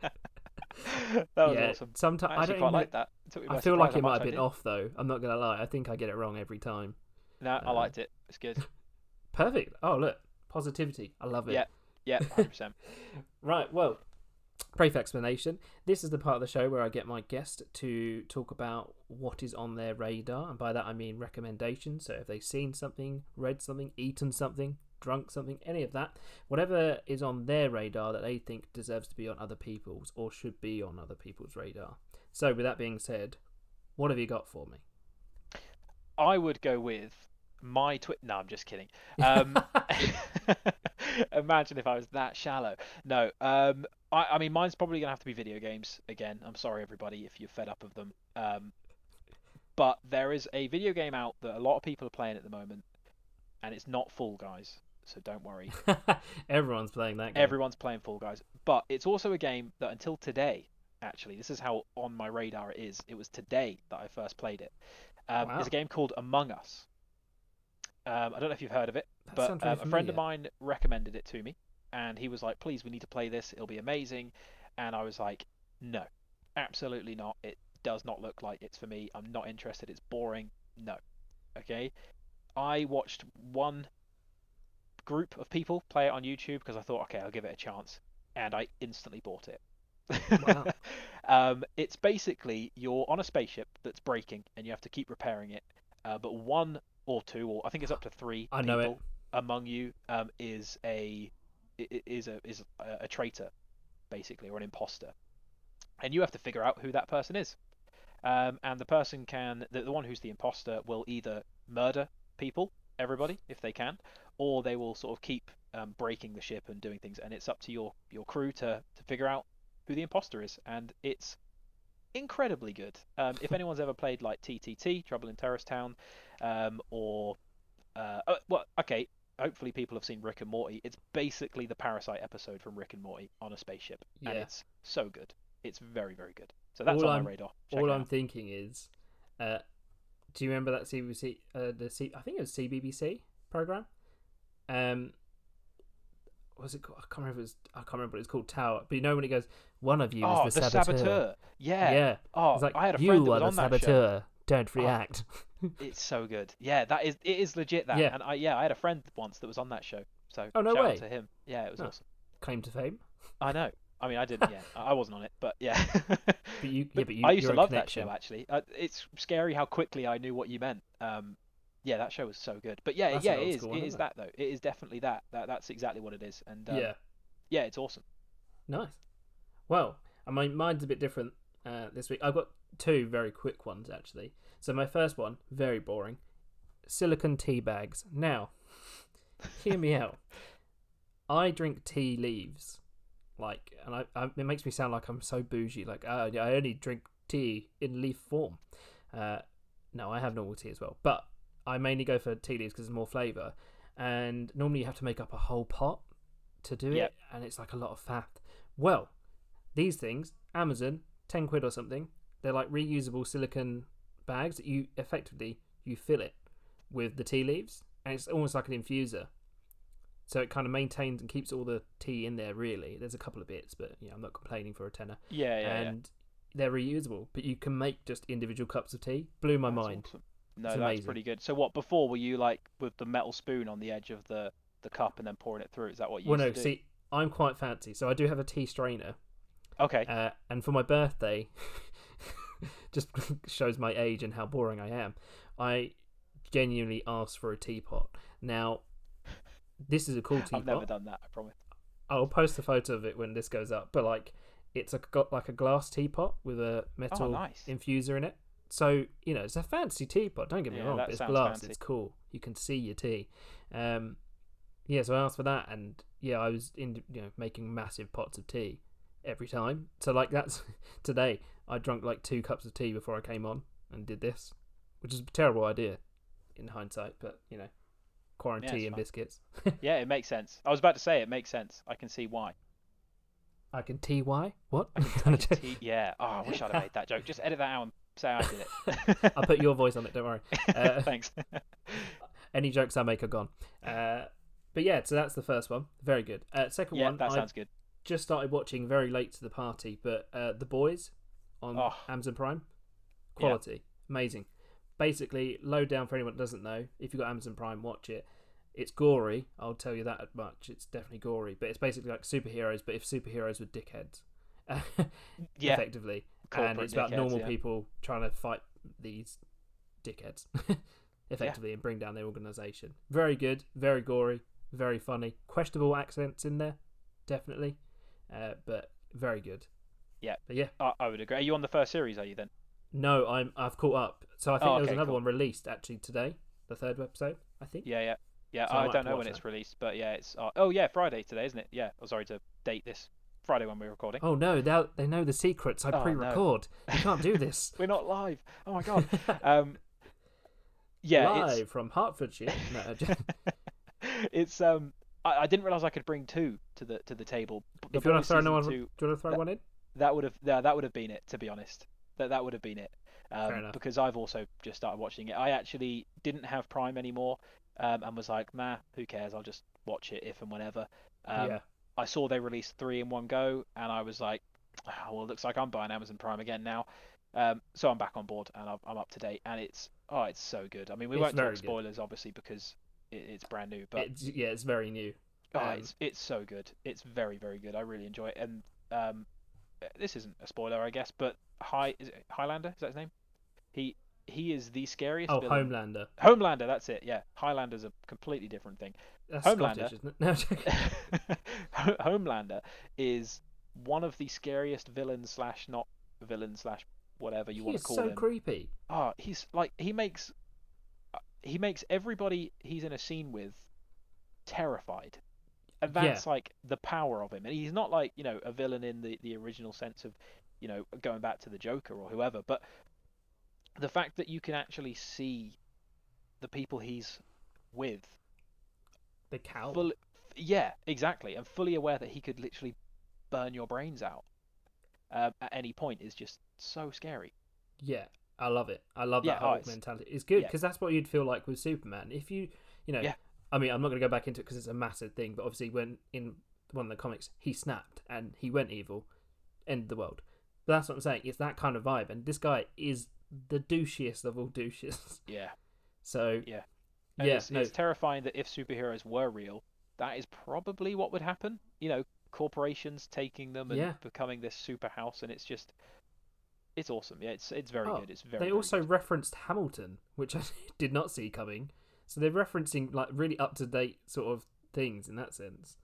*laughs* that was yeah. awesome. Sometimes I I, don't quite like that. It took me by I feel like it might have been off though. I'm not gonna lie. I think I get it wrong every time. No, I Uh, liked it. It's good. *laughs* Perfect. Oh look, positivity. I love it. Yeah. Yeah, hundred percent. *laughs* Right, well, brief explanation. This is the part of the show where I get my guest to talk about what is on their radar, and by that I mean recommendations. So if they've seen something, read something, eaten something, drunk something, any of that, whatever is on their radar that they think deserves to be on other people's or should be on other people's radar. So with that being said, what have you got for me? I would go with my twit. No, I'm just kidding. *laughs* Um, *laughs* imagine if I was that shallow. No, um, I, I mean, mine's probably gonna have to be video games again. I'm sorry, everybody, if you're fed up of them. Um, but there is a video game out that a lot of people are playing at the moment, and it's not Fall Guys. So don't worry. *laughs* Everyone's playing that game. Everyone's playing Fall Guys, but it's also a game that until today, actually, this is how on my radar it is. It was today that I first played it. Um, Wow. It's a game called Among Us. Um, I don't know if you've heard of it, That but um, a friend of mine recommended it to me, and he was like, "Please, we need to play this. It'll be amazing." And I was like, "No, absolutely not. It does not look like it's for me. I'm not interested. It's boring. No." Okay. I watched one group of people play it on YouTube because I thought, okay, I'll give it a chance, and I instantly bought it. Wow. *laughs* um, it's basically you're on a spaceship that's breaking, and you have to keep repairing it. Uh, but one or two, or I think it's up to three I know it. people among you um, is a is a is a, a traitor, basically, or an imposter, and you have to figure out who that person is. Um, and the person can the, the one who's the imposter will either murder people, everybody, if they can, or they will sort of keep um, breaking the ship and doing things. And it's up to your your crew to to figure out who the imposter is, and it's incredibly good. Um, if *laughs* anyone's ever played like TTT, Trouble in Terrorist Town, um, or uh, oh, well, okay, hopefully people have seen Rick and Morty. It's basically the Parasite episode from Rick and Morty on a spaceship, and it's so good. It's very very good. So that's All on I'm- my radar. Check All I'm out. thinking is, uh, do you remember that CBC? uh, the C, I think it was CBBC program? Um, what was it called? I can't remember. It was, I can't remember what it's called. Tower. But you know when it goes, one of you oh, is the, saboteur. saboteur. Yeah. Yeah. Oh, It's like I had a you friend that are was the on that show. saboteur. Don't Oh. react. *laughs* It's so good. Yeah, that is it is legit that. Yeah. And I yeah, I had a friend once that was on that show. So Oh, no shout way. out to him. Yeah, it was Oh. awesome. Claim to fame. I know. I mean, I didn't. Yeah, *laughs* I wasn't on it, but yeah. But you, *laughs* yeah, But you, I used to love that show actually. Uh, it's scary how quickly I knew what you meant. Um, yeah, that show was so good. But yeah, That's yeah, it is. one, it is isn't that though. It is definitely that. That that's exactly what it is. And um, yeah. yeah, it's awesome. Nice. Well, I mean, mine's a bit different uh, this week. I've got two very quick ones actually. So my first one, very boring, silicon tea bags. Now, *laughs* hear me out. I drink tea leaves, like, and I, I it makes me sound like I'm so bougie. Like, uh, I only drink tea in leaf form. Uh, no, I have normal tea as well, but I mainly go for tea leaves because there's more flavour. And normally you have to make up a whole pot to do Yep. it, and it's like a lot of faff. Well, these things, Amazon, ten quid or something. They're like reusable silicon bags that you effectively you fill it with the tea leaves, and it's almost like an infuser. So it kind of maintains and keeps all the tea in there. Really, there's a couple of bits, but yeah, I'm not complaining for a tenner. Yeah, yeah, yeah. and they're reusable, but you can make just individual cups of tea. Blew my That's mind. awesome. No, It's that's amazing. pretty good. So what? Before were you like with the metal spoon on the edge of the the cup and then pouring it through? Is that what you Well, no, see, I'm quite fancy, so I do have a tea strainer. Okay. Uh, and for my birthday, *laughs* just *laughs* shows my age and how boring I am. I genuinely asked for a teapot. Now, this is a cool teapot. *laughs* I've never done that. I promise. I'll post a photo of it when this goes up. But like, it's a got like a glass teapot with a metal Oh, nice. infuser in it. So you know, it's a fancy teapot. Don't get me Yeah, wrong, but it's glass. fancy. It's cool. You can see your tea. Um, yeah, so I asked for that, and yeah, I was in you know making massive pots of tea every time. So like that's *laughs* today. I drank like two cups of tea before I came on and did this, which is a terrible idea in hindsight. But you know, quarantine it's and biscuits. *laughs* Yeah, it makes sense. I was about to say it makes sense. I can see why. I can why what? *laughs* Tea- yeah. Oh, I wish I'd have made that joke. Just edit that out and say I did it. *laughs* I'll put your voice on it. Don't worry. *laughs* Uh, Thanks. *laughs* Any jokes I make are gone. Uh, but yeah, so that's the first one. Very good. Uh, second yeah, one, that I sounds good. just started watching very late to the party, but uh, The Boys on Oh. Amazon Prime. Yeah. Quality. Amazing. Basically, low down for anyone that doesn't know. If you've got Amazon Prime, watch it. It's gory, I'll tell you that much. It's definitely gory, but it's basically like superheroes, but if superheroes were dickheads. Yeah. Effectively. And it's about normal yeah. people trying to fight these dickheads *laughs* effectively and bring down their organization. Very good, very gory, very funny. Questionable accents in there, definitely, uh, but very good. Yeah. but yeah. I, I would agree. Are you on the first series? Are you then? No, I'm I've caught up. So I think Oh, there was another cool. one released actually today, the third episode. I think. Yeah, yeah, yeah. So I I don't know when it's released, but yeah, it's. Uh, oh yeah, Friday today, isn't it? Yeah. Oh, sorry to date this Friday when we're recording. Oh no, they they know the secrets. I Oh, pre-record. You can't do this. *laughs* We're not live. Oh my god. *laughs* um. Yeah, Live from Hertfordshire. No, just- it's *laughs* it's um. I, I didn't realize I could bring two to the to the table. The if you want to throw season one, two, do you want to throw that- one in? that would have yeah, that would have been it. To be honest, that that would have been it. Um, enough. because I've also just started watching it. I actually didn't have Prime anymore, um, and was like, nah, who cares? I'll just watch it if and whenever. Um, yeah. I saw they released three in one go, and I was like, "Ah, well, it looks like I'm buying Amazon Prime again now. Um, so I'm back on board and I'm, I'm up to date, and it's oh, it's so good. I mean, we It's won't talk good. spoilers obviously because it, it's brand new, but It's, yeah, it's very new. oh, um, it's it's so good. It's very very good. I really enjoy it, and um, this isn't a spoiler, I guess, but High is it Highlander is that his name? He he is the scariest. Oh, villain. Homelander. Homelander, that's it. Yeah, Highlander's a completely different thing. That's Homelander. Scottish, isn't it? *laughs* No, *laughs* Homelander is one of the scariest villains slash not villain slash whatever you he want to call so him. creepy. Oh, he's like he makes uh, he makes everybody he's in a scene with terrified. And Yeah. that's like the power of him. And he's not like, you know, a villain in the, the original sense of, you know, going back to the Joker or whoever, but the fact that you can actually see the people he's with The cow. full, yeah, exactly, and fully aware that he could literally burn your brains out um, at any point is just so scary. Yeah, I love it. I love Yeah, that oh, whole it's- mentality. It's good yeah. because that's what you'd feel like with Superman. If you, you know, Yeah. I mean, I'm not going to go back into it because it's a massive thing. But obviously, when in one of the comics, he snapped and he went evil, ended the world. But that's what I'm saying. It's that kind of vibe, and this guy is the douchiest of all douches. Yeah, *laughs* So Yeah. And yeah, it's, no, it's terrifying that if superheroes were real, that is probably what would happen. You know, corporations taking them and Yeah. becoming this super house, and it's just, it's awesome. Yeah, it's it's very Oh, good. It's very. they very also good. referenced Hamilton, which I *laughs* did not see coming. So they're referencing like really up to date sort of things in that sense.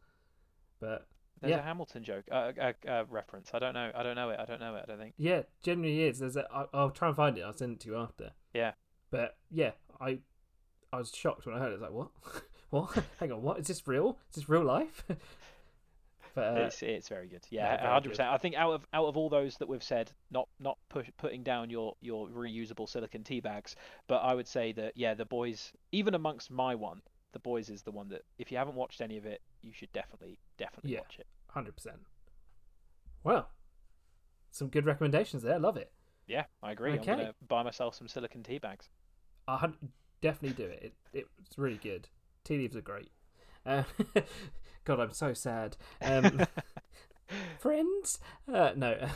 But There's yeah. a Hamilton joke, uh, uh, uh, reference. I don't know. I don't know it. I don't know it. I don't think. Yeah, generally is. There's a. I, I'll try and find it. I'll send it to you after. Yeah. But yeah, I I was shocked when I heard it. I was like, what? *laughs* what? Hang on, what? Is this real? Is this real life? *laughs* but uh, it's it's very good. yeah, hundred percent. I think out of out of all those that we've said, not not push, putting down your your reusable silicon tea bags, but I would say that yeah, the boys, even amongst my one, the boys is the one that if you haven't watched any of it, you should definitely definitely Yeah. watch it. hundred percent. Well, some good recommendations there. Love it. Yeah, I agree. Okay. I'm gonna buy myself some silicon tea bags. I had definitely do it. it. It's really good. Tea leaves are great. Uh, *laughs* God, I'm so sad. Um, *laughs* friends? Uh, no.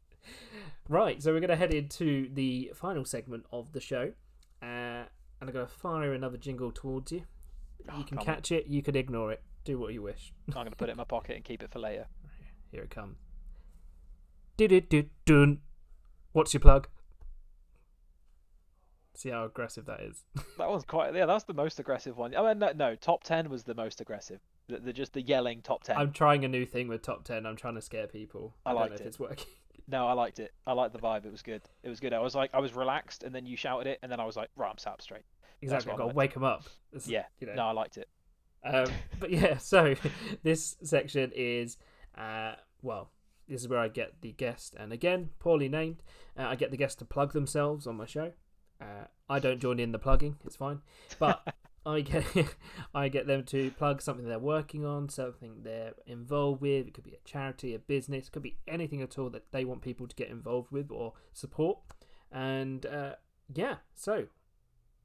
*laughs* right, so we're going to head into the final segment of the show, uh, and I'm going to fire another jingle towards you. Oh, You can come on. catch it, you can ignore it. Do what you wish. I'm going to put it in my pocket and keep it for later. Here it comes. Do-do-do-dun. What's your plug? See how aggressive that is. *laughs* That one's quite. Yeah, that's the most aggressive one. I mean, no, no top ten was the most aggressive. The, the just the yelling top 10 I'm trying a new thing with top ten. I'm trying to scare people. I don't liked know if it's working. *laughs* No, I liked it. I liked the vibe. It was good. It was good. I was like, I was relaxed, and then you shouted it, and then I was like, right, I'm sat up straight. Exactly. I've got to wake them up. This- Yeah. You know. No, I liked it. Um, *laughs* but yeah, so this section is, uh, well, this is where I get the guest, and again, poorly named. Uh, I get the guest to plug themselves on my show. Uh, I don't join in the plugging; it's fine. But *laughs* I get *laughs* I get them to plug something they're working on, something they're involved with. It could be a charity, a business, it could be anything at all that they want people to get involved with or support. And uh, yeah, so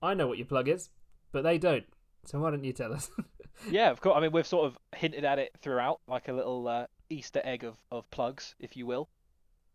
I know what your plug is, but they don't. So why don't you tell us? *laughs* yeah, of course. I mean, we've sort of hinted at it throughout, like a little uh, Easter egg of, of plugs, if you will.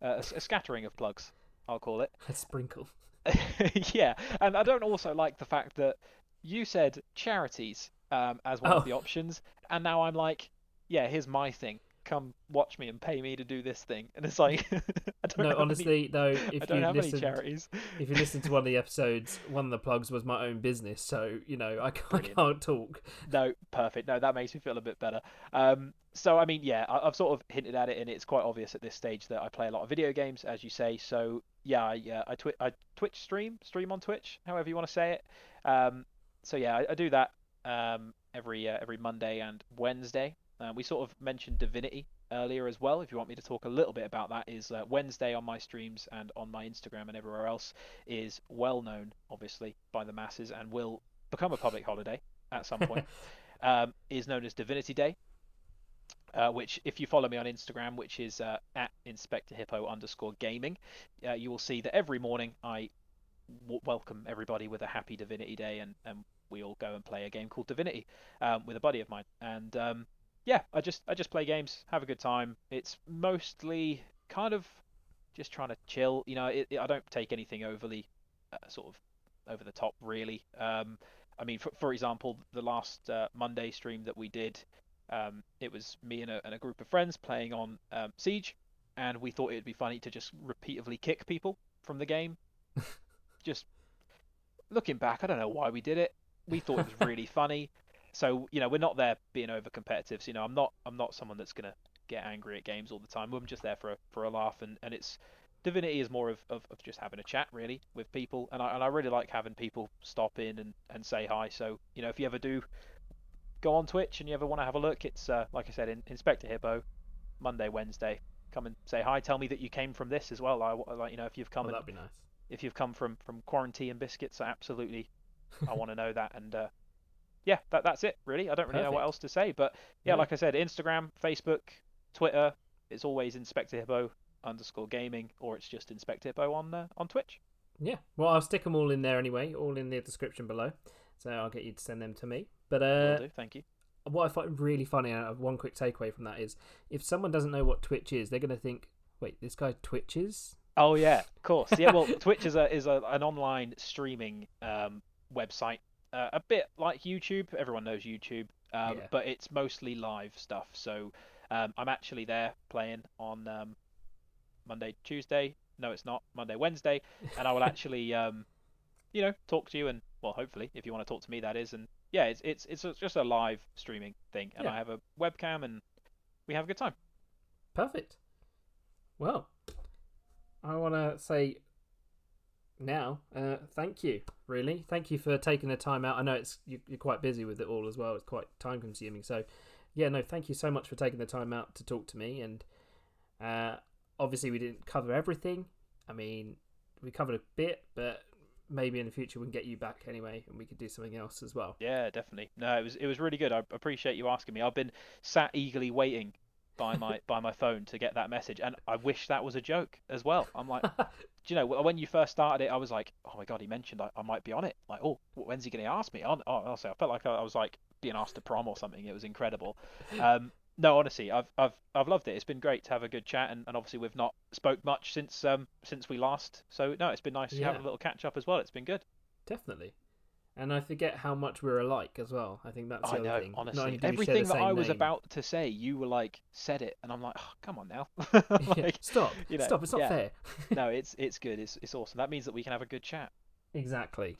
Uh, a, a scattering of plugs, I'll call it. A sprinkle. *laughs* yeah, and I don't also like the fact that you said charities um, as one Oh. of the options, and now I'm like, yeah, here's my thing. Come watch me and pay me to do this thing, and it's like, *laughs* I don't No, have any- honestly, though, *laughs* I if don't you have any charities. if you listen to one of the episodes, one of the plugs was my own business. So you know, I, can't- I *laughs* can't talk. No, perfect. No, that makes me feel a bit better. Um, so I mean, yeah, I, I've sort of hinted at it, and it's quite obvious at this stage that I play a lot of video games, as you say. So yeah, I, uh, I, twi- I Twitch stream, stream on Twitch, however you want to say it. Um, so yeah, I, I do that um, every uh, every Monday and Wednesday. Uh, we sort of mentioned Divinity earlier as well. If you want me to talk a little bit about that, is uh, Wednesday on my streams and on my Instagram and everywhere else is well known, obviously, by the masses, and will become a public holiday at some point. *laughs* um, is known as Divinity Day. Uh, which, if you follow me on Instagram, which is uh, at Inspector Hippo underscore gaming, uh, you will see that every morning I w- welcome everybody with a happy Divinity Day, and, and we all go and play a game called Divinity um, with a buddy of mine. And um, yeah, I just I just play games, have a good time. It's mostly kind of just trying to chill. You know, it, it- I don't take anything overly uh, sort of over the top, really. Um, I mean, for, for example, the last uh, Monday stream that we did, um, it was me and a, and a group of friends playing on um, Siege, and we thought it would be funny to just repeatedly kick people from the game. *laughs* just looking back, I don't know why we did it. We thought it was really *laughs* funny. So you know, we're not there being over competitive. So, you know, I'm not I'm not someone that's gonna get angry at games all the time. I'm just there for a for a laugh, and, and it's Divinity is more of, of, of just having a chat really with people, and I and I really like having people stop in and, and say hi. So you know, if you ever do go on Twitch and you ever want to have a look, it's uh, like I said, in, Inspector Hippo, Monday, Wednesday. Come and say hi. Tell me that you came from this as well. I I like you know if you've come Oh, that'd be nice. if you've come from from quarantine and biscuits, absolutely, I want to know that. And uh, yeah, that that's it really. I don't really know what else to say, but yeah, No. like I said, Instagram, Facebook, Twitter, it's always Inspector Hippo underscore gaming, or it's just Inspector Hippo on uh, on Twitch. Yeah. Well, I'll stick them all in there anyway, all in the description below. So I'll get you to send them to me. But uh, do. Thank you. what I find really funny, and have one quick takeaway from that is, if someone doesn't know what Twitch is, they're going to think, "Wait, this guy twitches." Oh yeah, of course. Yeah, well, *laughs* Twitch is a is a, an online streaming um, website, uh, a bit like YouTube. Everyone knows YouTube, um, Yeah. but it's mostly live stuff. So um, I'm actually there playing on um, Monday, Tuesday. No, it's not Monday, Wednesday, and I will *laughs* actually, um, you know, talk to you and well, hopefully, if you want to talk to me, that is. And yeah, it's it's it's just a live streaming thing, and Yeah. I have a webcam, and we have a good time. Perfect. Well, I want to say now, uh, thank you. Really, thank you for taking the time out. I know it's you, you're quite busy with it all as well. It's quite time consuming. So, yeah, no, thank you so much for taking the time out to talk to me. And uh, obviously, we didn't cover everything. I mean, we covered a bit, but maybe in the future we can get you back anyway, and we could do something else as well. Yeah, definitely. No, it was it was really good. I appreciate you asking me. I've been sat eagerly waiting by my *laughs* by my phone to get that message, and I wish that was a joke as well. I'm like, *laughs* do you know, when you first started it, I was like, oh my god, he mentioned I, I might be on it. Like, oh, when's he going to ask me? Oh, honestly, I felt like I, I was like being asked to prom or something. It was incredible. Um, no, honestly, I've I've I've loved it. It's been great to have a good chat, and, and obviously we've not spoke much since um since we last. So no, it's been nice to have a little catch up as well. It's been good. Definitely. And I forget how much we're alike as well. I think that's the I other know, thing. Honestly, only do we share everything that same I was name- about to say, you were like said it, and I'm like, oh, come on now. *laughs* *laughs* Yeah, stop. you know, Stop. It's not yeah. fair. *laughs* no, it's it's good. It's it's awesome. That means that we can have a good chat. Exactly.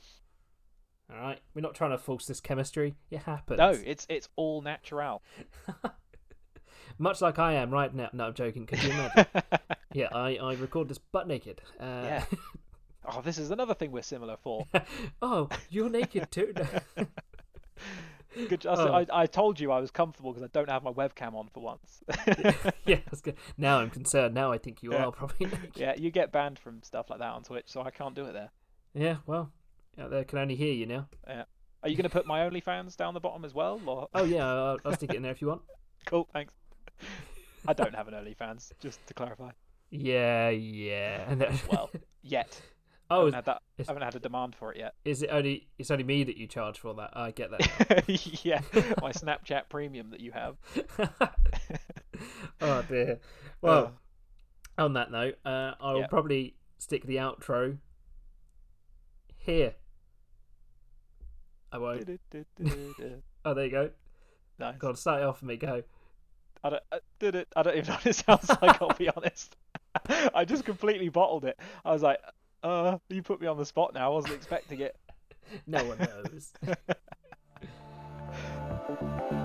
All right. We're not trying to force this chemistry. It happens. No, it's it's all natural. Much like I am right now. No, I'm joking. Could you imagine? yeah, I, I record this butt naked. Uh, Yeah. Oh, this is another thing we're similar for. *laughs* oh, you're naked too. *laughs* Good. I, Oh. I, I told you I was comfortable because I don't have my webcam on for once. *laughs* yeah, that's good. Now I'm concerned. Now I think you Yeah. are probably naked. yeah, you get banned from stuff like that on Twitch, so I can't do it there. Yeah, well, out there can only hear you now. Yeah. Are you going to put my OnlyFans down the bottom as well? Or... Oh yeah, I'll, I'll stick it in there if you want. cool, thanks. I don't have an OnlyFans, just to clarify. Yeah, yeah. Well, yet. I oh, haven't had that. I haven't had a demand for it yet. is it only? It's only me that you charge for that. I get that. *laughs* yeah, my Snapchat Premium that you have. *laughs* oh dear. *laughs* Well, on that note, uh, I will Yeah. probably stick the outro here. I won't. Oh, there you go. nice. God, start it off for me. Go. I don't, I, did it. I don't even know what it sounds like. I'll be honest. I just completely bottled it. I was like, "Uh, you put me on the spot now. I wasn't expecting it." *laughs* No one knows. *laughs*